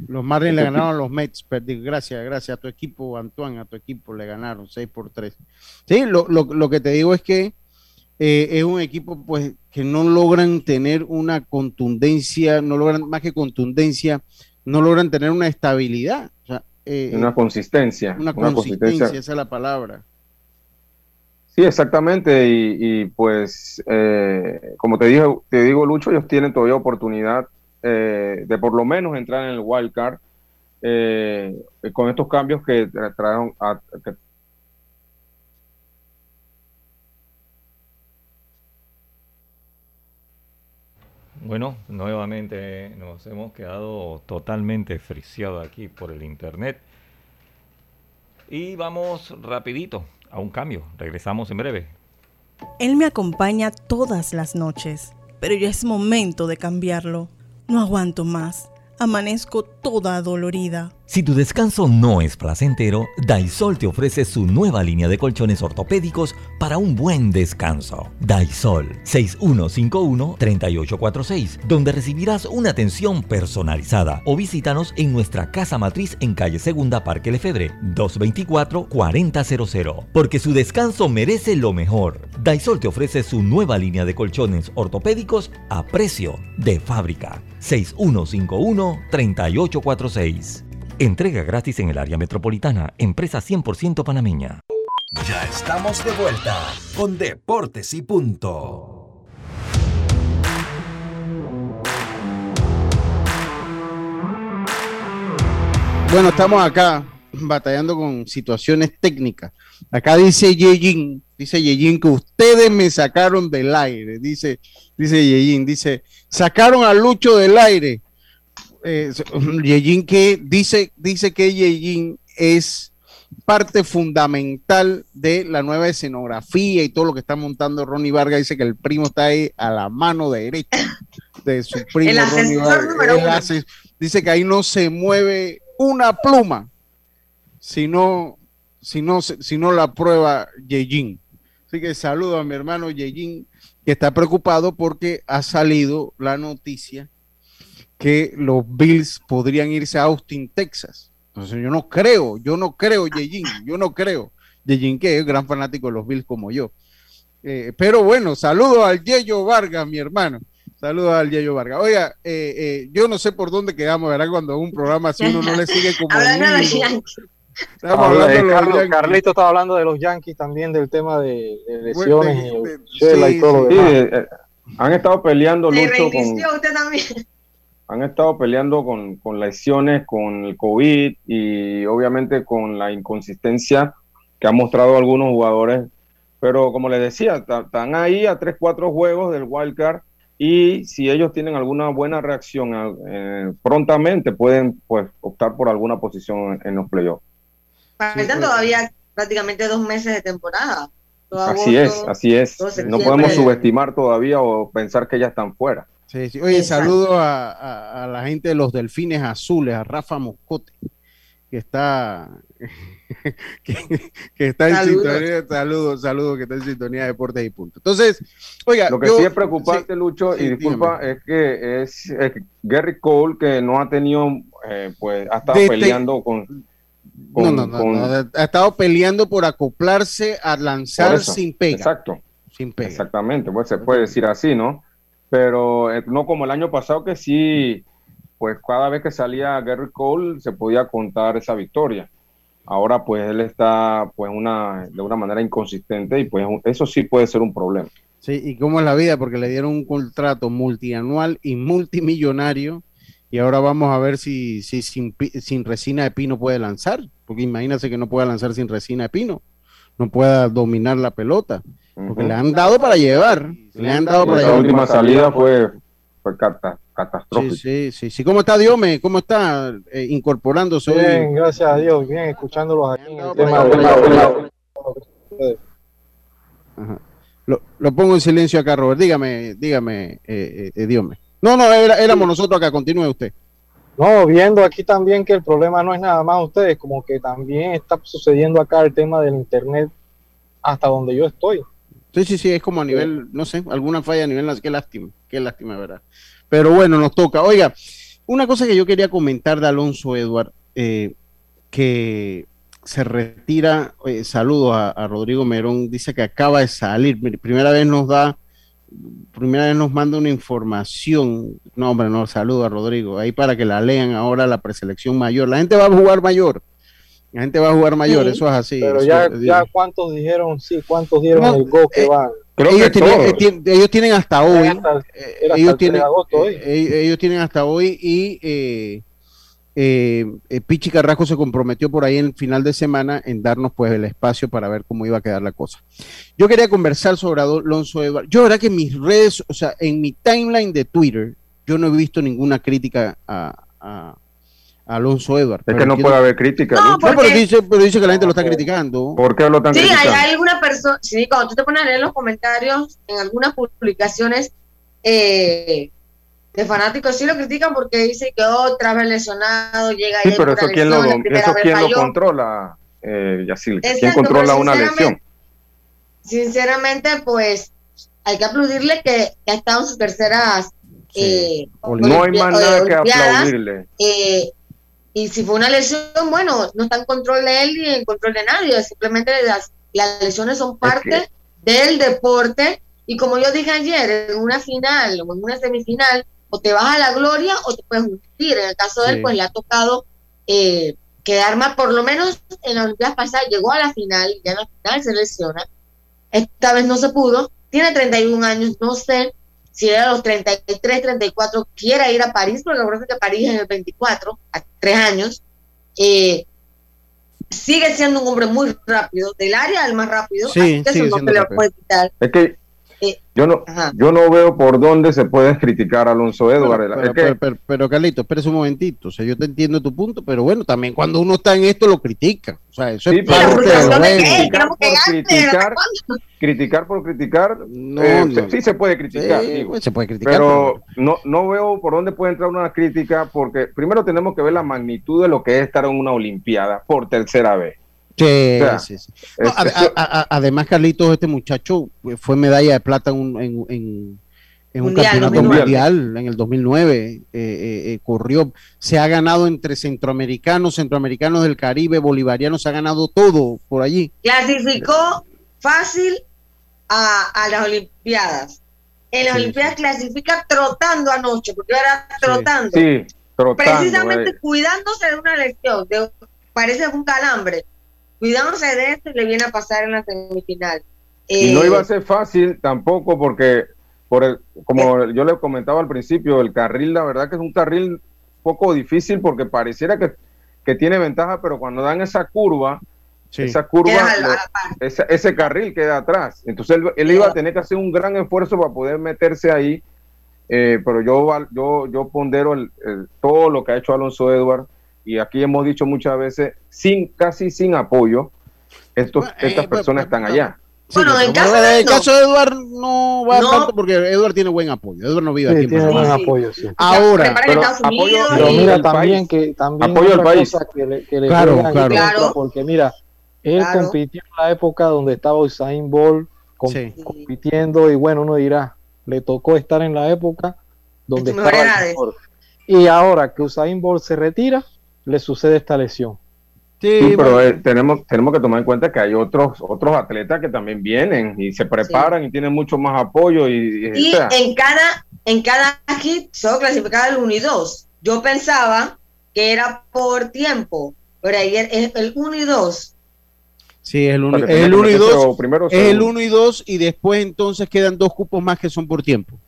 Los Marlins le este ganaron a los Mets, gracias, gracias a tu equipo, Antoine, a tu equipo le ganaron 6 por 3. Sí, lo, lo, lo que te digo es que eh, es un equipo pues que no logran tener una contundencia, no logran más que contundencia, no logran tener una estabilidad. O sea, eh, una consistencia. Una, consistencia, esa es la palabra. Sí, exactamente. Y, pues, eh, como te, dije, te digo, Lucho, ellos tienen todavía oportunidad eh, de por lo menos entrar en el wild card con estos cambios que trajeron a, Bueno, nuevamente nos hemos quedado totalmente friseados aquí por el internet. Y vamos rapidito a un cambio. Regresamos en breve. Él me acompaña todas las noches, pero ya es momento de cambiarlo. No aguanto más. Amanezco toda dolorida. Si tu descanso no es placentero, Daisol te ofrece su nueva línea de colchones ortopédicos para un buen descanso. Daisol 6151-3846, donde recibirás una atención personalizada o visítanos en nuestra casa matriz en calle Segunda Parque Lefebre 224-4000, porque su descanso merece lo mejor. Daisol te ofrece su nueva línea de colchones ortopédicos a precio de fábrica. 6151-3846. Entrega gratis en el área metropolitana. Empresa 100% panameña. Ya estamos de vuelta con Deportes y Punto. Bueno, estamos acá batallando con situaciones técnicas. Acá dice Yejin, dice Yejin que ustedes me sacaron del aire, dice, dice Yejin, dice, sacaron a Lucho del aire eh, que dice, dice que Yejin es parte fundamental de la nueva escenografía y todo lo que está montando Ronnie Vargas. Dice que el primo está ahí a la mano derecha de su primo Ronnie Vargas. dice que ahí no se mueve una pluma si no, si no, si no la prueba Yejin. Así que saludo a mi hermano Yejin, que está preocupado porque ha salido la noticia que los Bills podrían irse a Austin, Texas. Entonces yo no creo, yo no creo, Yejin, yo no creo. Yejin que es gran fanático de los Bills como yo. Eh, pero bueno, saludo al Yeyo Vargas, mi hermano. Saludos al Yeyo Vargas. Oiga, eh, eh, yo no sé por dónde quedamos, ¿verdad? Cuando un programa así uno no le sigue como. Estamos hablando de Carlito estaba hablando de los Yankees también, del tema de, lesiones y todo. Han estado peleando Se Lucho con, usted también. Han estado peleando con, con lesiones, con el COVID y obviamente con la inconsistencia que han mostrado algunos jugadores. Pero como les decía, están ahí a 3, 4 juegos del wild card y si ellos tienen alguna buena reacción eh, prontamente pueden pues optar por alguna posición en, en los playoffs. Faltan todavía prácticamente dos meses de temporada. Todo Así agosto, es, así es. No podemos subestimar todavía o pensar que ya están fuera. Sí, sí. Oye, Exacto. saludo a, a- a la gente de los Delfines Azules, a Rafa Moscote, que está, que, que está en Saludos. sintonía. Saludos, saludos, que está en sintonía de Deportes y Punto. Entonces, oiga, Lo que yo- sí es preocupante, Lucho, sí, y disculpa, dígame. es que es, es Gary Cole que no ha tenido, eh, pues, ha estado Desde- peleando con. no, con- no, no, con- no, ha estado peleando por acoplarse a lanzar eso. sin pega. Exacto, Sin pega. exactamente, pues se puede decir así, ¿no? Pero eh, no como el año pasado que sí, pues cada vez que salía Gary Cole se podía contar esa victoria. Ahora pues él está pues una de una manera inconsistente y pues eso sí puede ser un problema. Sí, y cómo es la vida, porque le dieron un contrato multianual y multimillonario, y ahora vamos a ver si, si sin, sin resina de pino puede lanzar, porque imagínate que no pueda lanzar sin resina de pino, no pueda dominar la pelota, porque le han dado para llevar, le han dado para llevar. última salida fue, fue cata- catastrófica. sí, sí, sí. ¿Cómo está Diome? ¿Cómo está eh, incorporándose hoy? Bien, gracias a Dios, bien, escuchándolos aquí en el tema de. Ajá. Lo pongo en silencio acá, Robert. Dígame, dígame, eh, eh, eh, Diome. No, no, era- éramos nosotros acá. Continúe usted. No, viendo aquí también que el problema no es nada más ustedes, como que también está sucediendo acá el tema del internet hasta donde yo estoy. Sí, sí, sí, es como a nivel, no sé, alguna falla a nivel, qué lástima, qué lástima, ¿verdad? Pero bueno, nos toca. Oiga, una cosa que yo quería comentar de Alonso Edward, eh, que se retira, eh, saludos a, a Rodrigo Merón, dice que acaba de salir, primera vez nos da, primera vez nos manda una información, no hombre, no, saludo a Rodrigo, ahí para que la lean ahora la preselección mayor, la gente va a jugar mayor, la gente va a jugar mayor, Sí, eso es así. Pero ya, es- ya cuántos dijeron, sí, cuántos dieron No, el go que eh, van. ellos, tienen, eh, tien- ellos tienen hasta hoy. hasta hasta ellos el 3 tienen, de agosto hoy. ellos tienen hasta hoy y eh, eh, eh, Pichi Carrasco se comprometió por ahí en el final de semana en darnos pues el espacio para ver cómo iba a quedar la cosa. Yo quería conversar sobre Alonso Eduardo. Yo, verdad que en mis redes, o sea, en mi timeline de Twitter, yo no he visto ninguna crítica a Alonso Eduardo. Es que no puede haber crítica. No. No, pero dice, pero dice que la gente lo está criticando. ¿Por qué lo están Sí, hay, criticando? hay alguna persona, sí, cuando tú te pones a leer los comentarios en algunas publicaciones eh, de fanáticos, sí lo critican porque dice que otra vez lesionado, llega Sí, pero eso quién lo, lesión, primera eso quién lo controla, eh, Yacil? ¿Quién Exacto, controla una lesión? Sinceramente, pues hay que aplaudirle que, que ha estado en sus terceras eh, No hay más nada que aplaudirle. Eh, y si fue una lesión, bueno, no está en control de él ni en control de nadie, simplemente las, las lesiones son parte del deporte. Y como yo dije ayer, en una final o en una semifinal, o te vas a la gloria o te puedes hundir. En el caso de él, Sí. pues le ha tocado eh, quedar más, por lo menos en las Olimpiadas pasadas llegó a la final y ya en la final se lesiona. Esta vez no se pudo. Tiene 31 años, no sé si era a los 33, 34 quiera ir a París, porque parece que París es en el 24, a tres años. Eh, sigue siendo un hombre muy rápido, del área el más rápido, Sí, así que eso no se le puede quitar. Es que yo no, Ajá. yo no veo por dónde se puede criticar a Alonso Edwards. Pero, Es que- pero, pero, pero, Carlito, espérese un momentito. O sea, yo te entiendo tu punto, pero bueno, también cuando uno está en esto lo critica. O sea, eso Sí, es pero parte del criticar por criticar, criticar por criticar, eh, no. se- sí se puede criticar. Sí, digo. pues, se puede criticar, Pero no, no veo por dónde puede entrar una crítica, porque primero tenemos que ver la magnitud de lo que es estar en una Olimpiada por tercera vez. Sí, O sea, sí, sí. No, es- ade- eso- a- a- además, Carlitos, este muchacho fue medalla de plata en un, en, en- en un Mundial, campeonato 2009. mundial en el 2009. eh, eh, eh, corrió, se ha ganado entre centroamericanos, centroamericanos del Caribe, bolivarianos, se ha ganado todo por allí. Clasificó fácil a, a las Olimpiadas. En las Sí, Olimpiadas clasifica trotando anoche, porque era trotando. Sí, trotando. Precisamente eh. cuidándose de una lesión, de- parece un calambre. Cuidándose de esto y le viene a pasar en la semifinal. Y no Eh, iba a ser fácil tampoco porque por el, como yo le comentaba al principio, el carril, la verdad que es un carril poco difícil porque pareciera que, que tiene ventaja, pero cuando dan esa curva, esa curva, ese, carril queda atrás. Entonces él, iba a tener que hacer un gran esfuerzo para poder meterse ahí. Eh, pero yo, yo, yo pondero el, todo lo que ha hecho Alonso Edward y aquí hemos dicho muchas veces, sin casi sin apoyo, estos, estas personas están allá. bueno, en caso, de, el caso de Edward no va tanto porque Edward tiene buen apoyo. Edward no vive aquí. Tiene buen apoyo, sí. Ahora, pero, apoyo, pero mira también que también apoyo al país. Que le, que le claro, claro. porque mira, él compitió en la época donde estaba Usain Bolt compitiendo y bueno, uno dirá, le tocó estar en la época donde estaba Y ahora que Usain Bolt se retira, le sucede esta lesión. Sí, pero eh, tenemos, tenemos que tomar en cuenta que hay otros, otros atletas que también vienen y se preparan y tienen mucho más apoyo. Y, y en cada en cada hit solo clasificaba el 1 y 2. Yo pensaba que era por tiempo, pero ahí es el 1 y 2 Sí, es el 1 el uno y 2. Es el 1 y 2 y después entonces quedan dos cupos más que son por tiempo.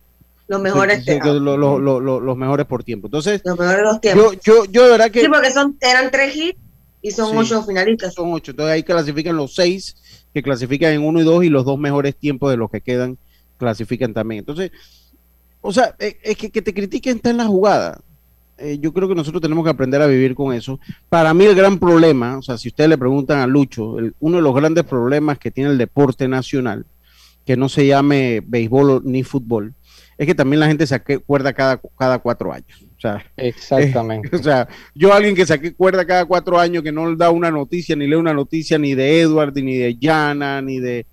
Los mejores sí, lo, lo, lo, los mejores por tiempo. Entonces, los mejores los tiempos. Yo, yo, yo de verdad que. Sí, porque son, eran tres hits y son ocho finalistas. Son ocho. Entonces ahí clasifican los seis que clasifican en 1 y 2 y los dos mejores tiempos de los que quedan clasifican también. Entonces, o sea, eh, es que, que te critiquen está en la jugada. Eh, yo creo que nosotros tenemos que aprender a vivir con eso. Para mí el gran problema, o sea, si ustedes le preguntan a Lucho, uno de los grandes problemas que tiene el deporte nacional, que no se llame béisbol ni fútbol, es que también la gente saque cuerda cada, cada cuatro años. O sea, Exactamente. o sea, yo alguien que saque cuerda cada cuatro años, que no le da una noticia, ni lee una noticia ni de Edward, ni de Jana, ni de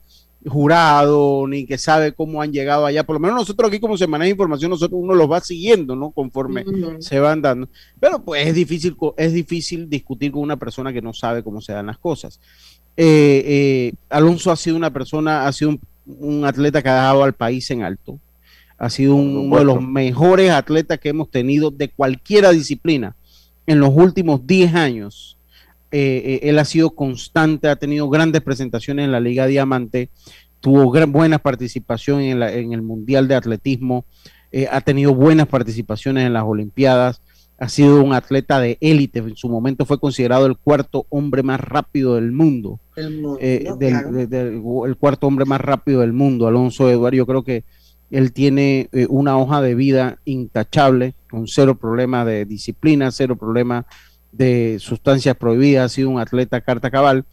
jurado, ni que sabe cómo han llegado allá. Por lo menos nosotros aquí, como se maneja información, nosotros uno los va siguiendo, ¿no? Conforme se van dando. Pero pues es difícil, es difícil discutir con una persona que no sabe cómo se dan las cosas. Eh, eh, Alonso ha sido una persona, ha sido un, atleta que ha dado al país en alto. Ha sido uno de los mejores atletas que hemos tenido de cualquiera disciplina en los últimos 10 años. Eh, eh, él ha sido constante, ha tenido grandes presentaciones en la Liga Diamante, tuvo gran, buena participación en, el Mundial de Atletismo, eh, ha tenido buenas participaciones en las Olimpiadas, ha sido un atleta de élite, en su momento fue considerado el cuarto hombre más rápido del mundo, el cuarto hombre más rápido del mundo, Alonso Eduardo, yo creo que él tiene una hoja de vida intachable, con cero problema de disciplina, cero problema de sustancias prohibidas, ha sido un atleta carta cabal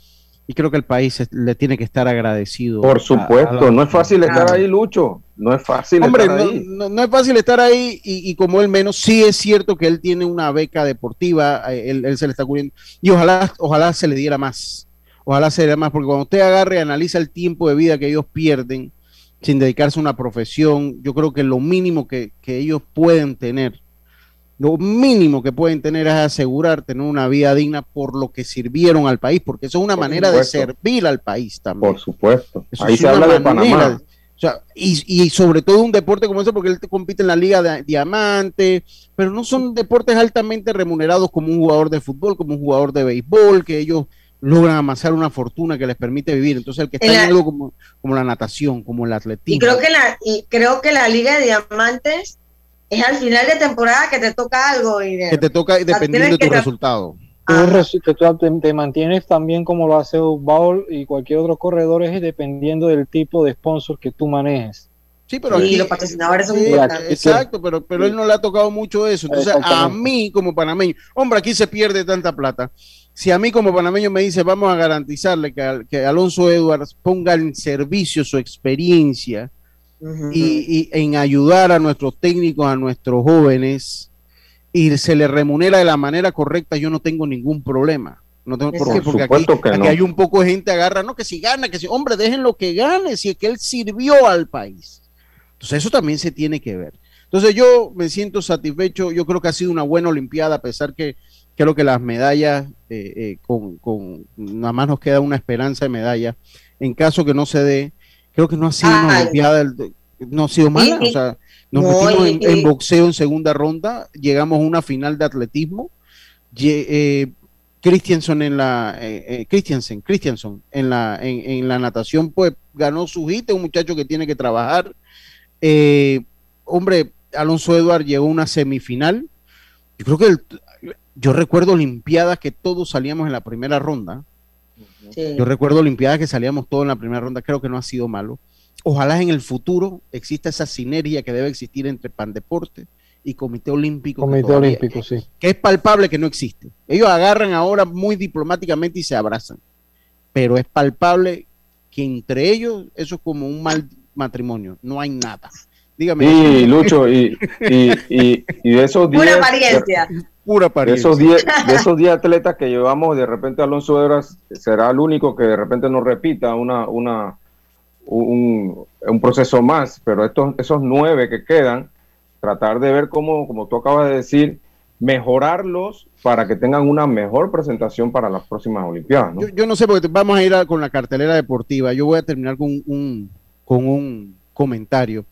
y creo que el país le tiene que estar agradecido. Por supuesto, no es fácil estar ahí, Lucho. No es fácil Hombre, estar ahí. No, no, es fácil estar ahí y, como él menos, sí es cierto que él tiene una beca deportiva, eh, él, se le está cubriendo y ojalá, ojalá se le diera más. Ojalá se le diera más, porque cuando usted agarre y analiza el tiempo de vida que ellos pierden sin dedicarse a una profesión, yo creo que lo mínimo que, que ellos pueden tener lo mínimo que pueden tener es asegurar tener una vida digna por lo que sirvieron al país, porque eso es una manera de servir al país también. Por supuesto. Ahí se habla de Panamá. O sea, y, sobre todo un deporte como ese, porque él compite en la Liga de Diamante, pero no son deportes altamente remunerados como un jugador de fútbol, como un jugador de béisbol, que ellos logran amasar una fortuna que les permite vivir. Entonces, el que está en, algo como, como la natación, como el atletismo. Y creo que la, y creo que la Liga de Diamantes es al final de temporada que te toca algo. Y que te toca dependiendo de tu resultado. Te, te, mantienes también como lo hace Baul y cualquier otro corredor, es dependiendo del tipo de sponsor que tú manejes. Sí, pero aquí, los patrocinadores son Exacto, pero, pero él no le ha tocado mucho eso. Entonces, a mí como panameño, hombre, aquí se pierde tanta plata. Si a mí como panameño me dice, vamos a garantizarle que, que Alonso Edwards ponga en servicio su experiencia, y, en ayudar a nuestros técnicos, a nuestros jóvenes, y se les remunera de la manera correcta, yo no tengo ningún problema. No tengo, ¿por qué? Porque aquí, hay un poco de gente agarra, no, que si gana, que si, hombre, dejen lo que gane, si es que él sirvió al país. Entonces eso también se tiene que ver. Entonces yo me siento satisfecho, yo creo que ha sido una buena Olimpiada, a pesar que creo que las medallas, eh, eh, con, con, nada más nos queda una esperanza de medalla. En caso que no se dé, creo que no ha sido una Olimpiada, no ha sido mala, o sea, nos metimos en, boxeo en segunda ronda, llegamos a una final de atletismo, eh, Christiansen en la eh, eh, Christiansen, Christiansen en la en, la natación pues ganó su hit, un muchacho que tiene que trabajar Eh, hombre, Alonso Edward llegó a una semifinal. Yo creo que yo recuerdo Olimpiadas que todos salíamos en la primera ronda. Yo recuerdo Olimpiadas que salíamos todos en la primera ronda. Creo que no ha sido malo. Ojalá en el futuro exista esa sinergia que debe existir entre Pandeporte y Comité Olímpico. Comité Olímpico, sí. Que es palpable que no existe. Ellos agarran ahora muy diplomáticamente y se abrazan. Pero es palpable que entre ellos eso es como un mal matrimonio. No hay nada. Dígame. Sí, Lucho, y, y, y, de esos 10. Pura apariencia. Pura apariencia. De esos 10 de esos diez atletas que llevamos, de repente Alonso Ebras será el único que de repente nos repita una, una, un, un proceso más, pero estos, esos nueve que quedan, tratar de ver cómo, como tú acabas de decir, mejorarlos para que tengan una mejor presentación para las próximas Olimpiadas. ¿no? Yo, no sé, porque vamos a ir con la cartelera deportiva. Yo voy a terminar con un, con un comentario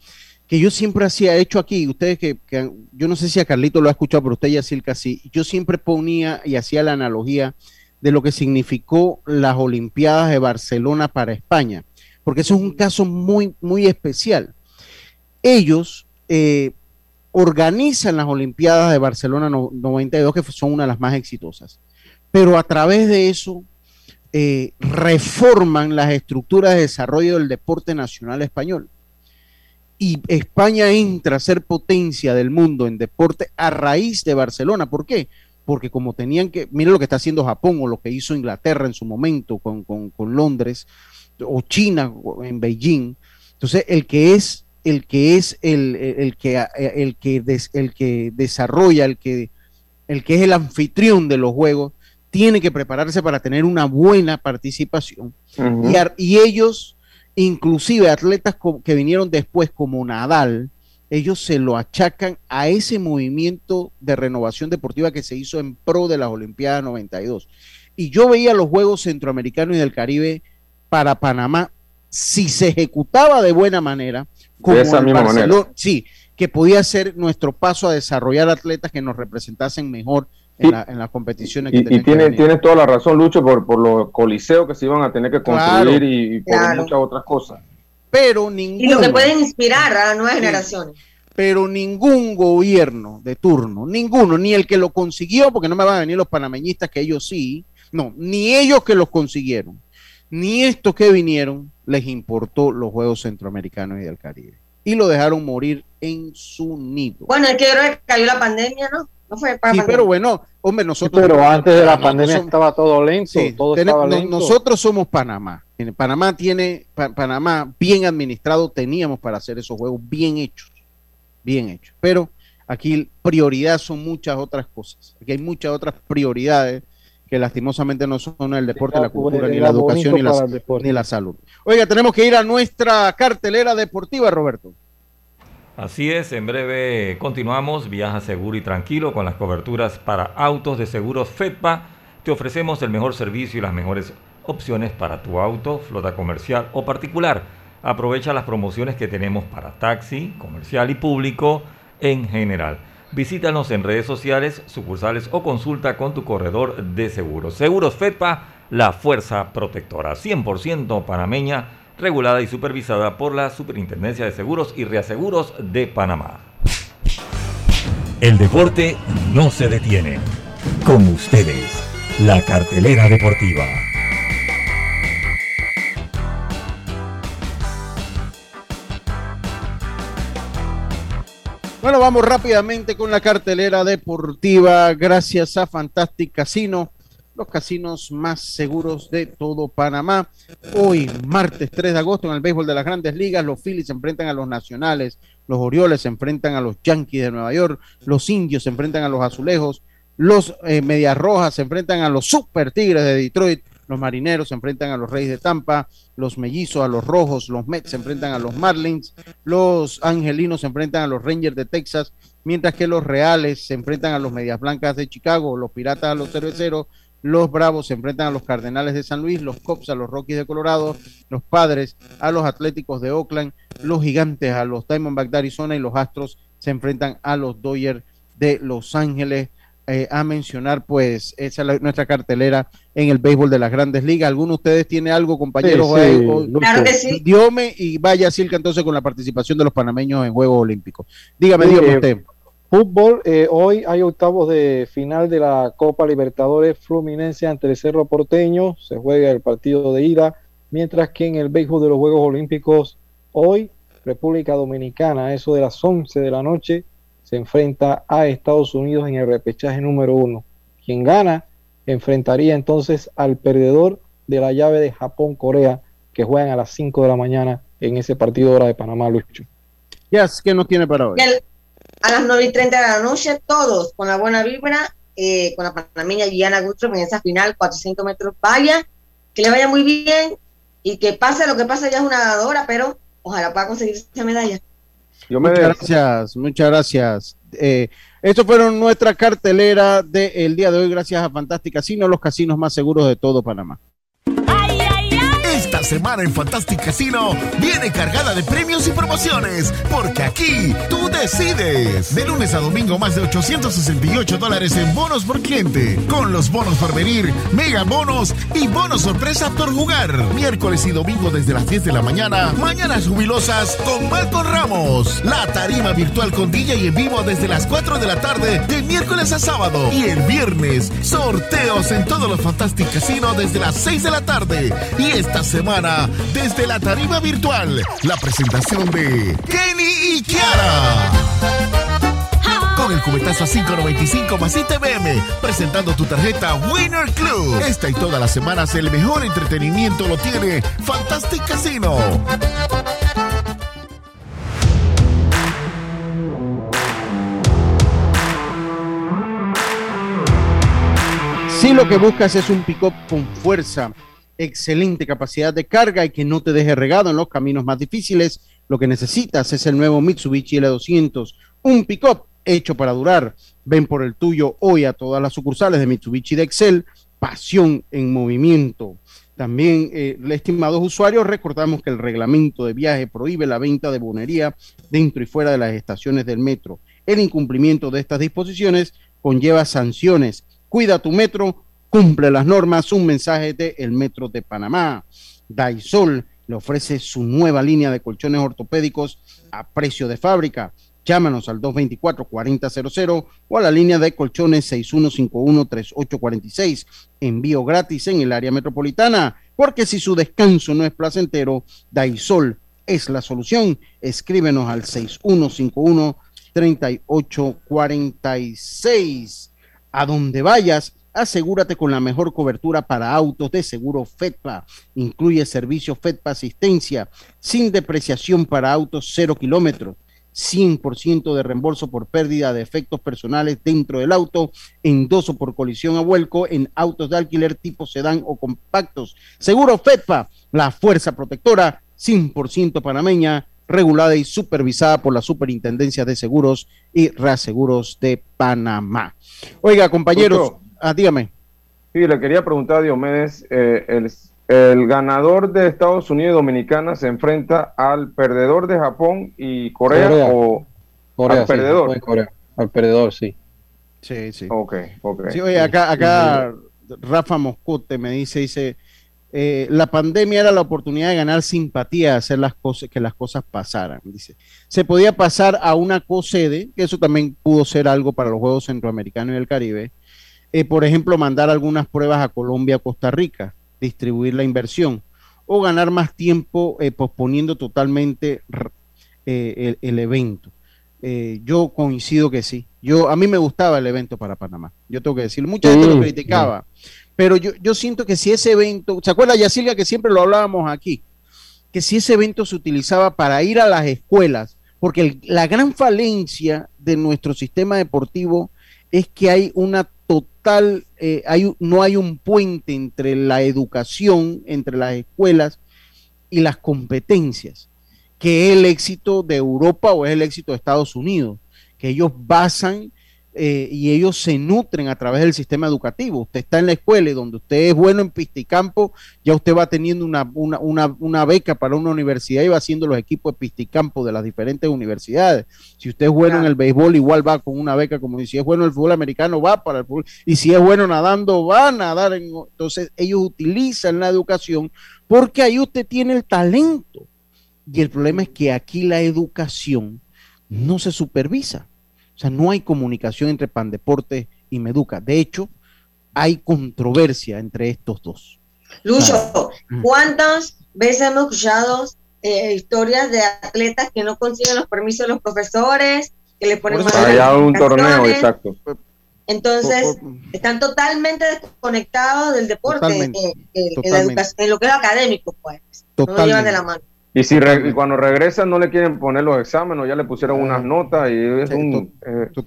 que yo siempre hacía hecho aquí, ustedes que, yo no sé si a Carlito lo ha escuchado, pero usted ya sí, casi, yo siempre ponía y hacía la analogía de lo que significó las Olimpiadas de Barcelona para España, porque eso es un caso muy, muy especial. Ellos eh, organizan las Olimpiadas de Barcelona 92, que son una de las más exitosas, pero a través de eso eh, reforman las estructuras de desarrollo del deporte nacional español y España entra a ser potencia del mundo en deporte a raíz de Barcelona. ¿Por qué? Porque como tenían que, mire lo que está haciendo Japón o lo que hizo Inglaterra en su momento con, Londres o China en Beijing. Entonces, el que es el que es el, el que el que el que desarrolla, el que el que es el anfitrión de los juegos, tiene que prepararse para tener una buena participación. y, y, ellos inclusive atletas que vinieron después como Nadal, ellos se lo achacan a ese movimiento de renovación deportiva que se hizo en pro de las Olimpiadas 92. Y yo veía los Juegos Centroamericanos y del Caribe para Panamá, si se ejecutaba de buena manera, como de esa misma manera. sí, que podía ser nuestro paso a desarrollar atletas que nos representasen mejor en, las competiciones. Que y, tiene, tienes toda la razón, Lucho, por, por los coliseos que se iban a tener que construir y, por muchas otras cosas. Pero ningún, y lo que pueden inspirar a nuevas generaciones. Pero ningún gobierno de turno, ninguno, ni el que lo consiguió, porque no me van a venir los panameñistas que ellos sí, no, ni ellos que los consiguieron, ni estos que vinieron, les importó los Juegos Centroamericanos y del Caribe. Y lo dejaron morir en su nido. Bueno, es que creo que cayó la pandemia, ¿no? Sí, pero bueno, hombre, nosotros. pero antes de la pandemia estaba todo lento, todo estaba lento. Nosotros somos Panamá. Panamá tiene, Panamá bien administrado, teníamos para hacer esos juegos bien hechos, bien hechos. Pero aquí prioridad son muchas otras cosas. Aquí hay muchas otras prioridades que lastimosamente no son el deporte, la cultura, ni la educación, ni la, ni la salud. Oiga, tenemos que ir a nuestra cartelera deportiva, Roberto. Así es, en breve continuamos. Viaja seguro y tranquilo con las coberturas para autos de seguros FEDPA. Te ofrecemos el mejor servicio y las mejores opciones para tu auto, flota comercial o particular. Aprovecha las promociones que tenemos para taxi, comercial y público en general. Visítanos en redes sociales, sucursales o consulta con tu corredor de seguros. Seguros FEDPA, la fuerza protectora 100% panameña regulada y supervisada por la Superintendencia de Seguros y Reaseguros de Panamá. El deporte no se detiene. Con ustedes, la cartelera deportiva. Bueno, vamos rápidamente con la cartelera deportiva gracias a Fantastic Casino los casinos más seguros de todo Panamá. Hoy, martes 3 de agosto, en el béisbol de las grandes ligas, los Phillies se enfrentan a los Nacionales, los Orioles se enfrentan a los Yankees de Nueva York, los Indios se enfrentan a los Azulejos, los eh, Medias Rojas se enfrentan a los Super Tigres de Detroit, los Marineros se enfrentan a los Reyes de Tampa, los Mellizos a los Rojos, los Mets se enfrentan a los Marlins, los Angelinos se enfrentan a los Rangers de Texas, mientras que los Reales se enfrentan a los Medias Blancas de Chicago, los Piratas a los Cerveceros, los Bravos se enfrentan a los Cardenales de San Luis, los Cops a los Rockies de Colorado, los Padres a los Atléticos de Oakland, los Gigantes a los Diamondbacks de Arizona y los Astros se enfrentan a los Dodgers de Los Ángeles. eh, a mencionar, pues esa es nuestra cartelera en el béisbol de las grandes ligas. ¿Alguno de ustedes tiene algo, compañeros? claro que sí. Diome y vaya Silca entonces con la participación de los panameños en Juegos Olímpicos. Dígame, dígame usted. Fútbol, eh, hoy hay octavos de final de la Copa Libertadores Fluminense ante el Cerro Porteño, se juega el partido de ida, mientras que en el béisbol de los Juegos Olímpicos hoy República Dominicana, eso de las 11 de la noche, se enfrenta a Estados Unidos en el repechaje número uno. Quien gana enfrentaría entonces al perdedor de la llave de Japón-Corea, que juegan a las 5 de la mañana en ese partido hora de Panamá, Lucho. Ya, ¿qué nos tiene para hoy? A las 9 y 30 de la noche, todos con la buena vibra, eh, con la panameña Guiana Gustro en esa final, 400 metros, vaya, que le vaya muy bien y que pase lo que pase, ya es una ganadora, pero ojalá pueda conseguir esa medalla. Muchas gracias, muchas gracias. Eh, estos fueron nuestra cartelera del día de hoy, gracias a Fantástica Casino, los casinos más seguros de todo Panamá semana en Fantastic Casino viene cargada de premios y promociones, porque aquí tú decides. De lunes a domingo, más de 868 dólares en bonos por cliente, con los bonos por venir, mega bonos y bonos sorpresa por jugar. Miércoles y domingo desde las 10 de la mañana, mañanas jubilosas con Marco Ramos. La tarima virtual con DJ y en vivo desde las 4 de la tarde, de miércoles a sábado. Y el viernes, sorteos en todos los Fantastic Casino desde las 6 de la tarde. Y esta semana, desde la tarima virtual, la presentación de Kenny y Kiara. Con el cubetazo a 5.95 más ITBM, presentando tu tarjeta Winner Club. Esta y todas las semanas el mejor entretenimiento lo tiene Fantastic Casino. Si lo que buscas es un pick-up con fuerza, excelente capacidad de carga y que no te deje regado en los caminos más difíciles, lo que necesitas es el nuevo Mitsubishi L200, un pick-up hecho para durar. Ven por el tuyo hoy a todas las sucursales de Mitsubishi de Excel, pasión en movimiento. También, eh, estimados usuarios, recordamos que el reglamento de viaje prohíbe la venta de bonería dentro y fuera de las estaciones del metro. El incumplimiento de estas disposiciones conlleva sanciones. Cuida tu metro, cumple las normas. Un mensaje de El Metro de Panamá. Daisol le ofrece su nueva línea de colchones ortopédicos a precio de fábrica. Llámanos al 224-4000 o a la línea de colchones 6151-3846. Envío gratis en el área metropolitana, porque si su descanso no es placentero, Daisol es la solución. Escríbenos al 6151-3846. A donde vayas, Asegúrate con la mejor cobertura para autos de seguro FEDPA. Incluye servicio FEDPA asistencia sin depreciación para autos cero kilómetros. 100% de reembolso por pérdida de efectos personales dentro del auto, endoso por colisión a vuelco en autos de alquiler tipo sedán o compactos. Seguro FEDPA, la fuerza protectora 100% panameña, regulada y supervisada por la Superintendencia de Seguros y Reaseguros de Panamá. Oiga, compañeros, Ah, dígame. Sí, le quería preguntar a Diomedes, eh, el, ganador de Estados Unidos y Dominicana se enfrenta al perdedor de Japón y Corea, o al perdedor. Corea. Al perdedor, sí. Sí, sí. Ok, ok. Sí, oye, acá, acá Rafa Moscote me dice, dice, eh, la pandemia era la oportunidad de ganar simpatía, hacer las cosas, que las cosas pasaran. Dice, se podía pasar a una co-sede, que eso también pudo ser algo para los Juegos Centroamericanos y del Caribe, eh, por ejemplo, mandar algunas pruebas a Colombia o Costa Rica, distribuir la inversión, o ganar más tiempo eh, posponiendo totalmente eh, el, evento. yo coincido que sí. Yo, a mí me gustaba el evento para Panamá. Yo tengo que decirlo. Mucha gente lo criticaba. Pero yo, yo siento que si ese evento, ¿se acuerda Yacilga que siempre lo hablábamos aquí? Que si ese evento se utilizaba para ir a las escuelas, porque la gran falencia de nuestro sistema deportivo es que hay una total, eh, hay, no hay un puente entre la educación, entre las escuelas y las competencias, que es el éxito de Europa o es el éxito de Estados Unidos, que ellos basan eh, y ellos se nutren a través del sistema educativo. Usted está en la escuela y donde usted es bueno en pisticampo, ya usted va teniendo una, una, una, beca para una universidad y va haciendo los equipos de pisticampo de las diferentes universidades. Si usted es bueno en el béisbol, igual va con una beca, como si es bueno en el fútbol americano, va para el fútbol, y si es bueno nadando, va a nadar. entonces ellos utilizan la educación porque ahí usted tiene el talento. Y el problema es que aquí la educación no se supervisa. O sea, no hay comunicación entre Pandeporte y Meduca. De hecho, hay controversia entre estos dos. Lucho, ¿cuántas veces hemos escuchado eh, historias de atletas que no consiguen los permisos de los profesores, que le ponen más Allá un torneo, exacto. Entonces, están totalmente desconectados del deporte, eh, eh, en, lo que es académico, pues. No lo llevan de la mano. Y si cuando regresan no le quieren poner los exámenes, ya le pusieron unas notas y es un... Eh,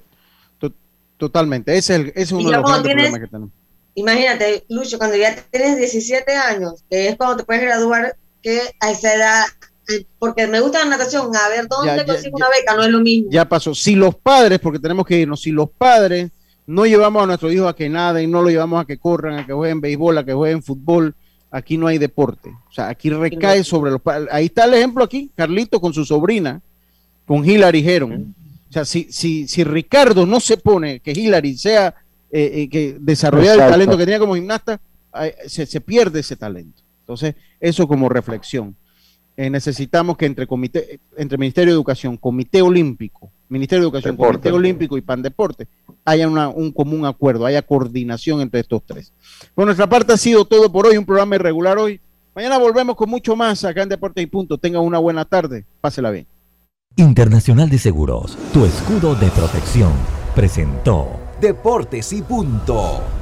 totalmente, ese es, el, ese es uno de los problemas que tenemos. Imagínate, Lucho, cuando ya tienes 17 años, que es cuando te puedes graduar, que a esa edad, eh, porque me gusta la natación, a ver, ¿dónde consigo una beca? No es lo mismo. Ya pasó. Si los padres, porque tenemos que irnos, si los padres no llevamos a nuestros hijos a que naden, no lo llevamos a que corran, a que jueguen béisbol, a que jueguen fútbol, aquí no hay deporte. O sea, aquí recae sobre los Ahí está el ejemplo aquí, Carlito con su sobrina, con Hilary Heron. O sea, si, si, si Ricardo no se pone que Hilary sea eh, eh, que desarrollar el talento que tenía como gimnasta, se, se, pierde ese talento. Entonces, eso como reflexión. Eh, necesitamos que entre comité, entre Ministerio de Educación, Comité Olímpico, Ministerio de Educación, Comité Olímpico y Pandeporte, haya un común acuerdo, haya coordinación entre estos tres. Por nuestra parte ha sido todo por hoy, un programa irregular hoy. Mañana volvemos con mucho más acá en Deportes y Punto. Tengan una buena tarde, pásela bien. Internacional de Seguros, tu escudo de protección, presentó Deportes y Punto.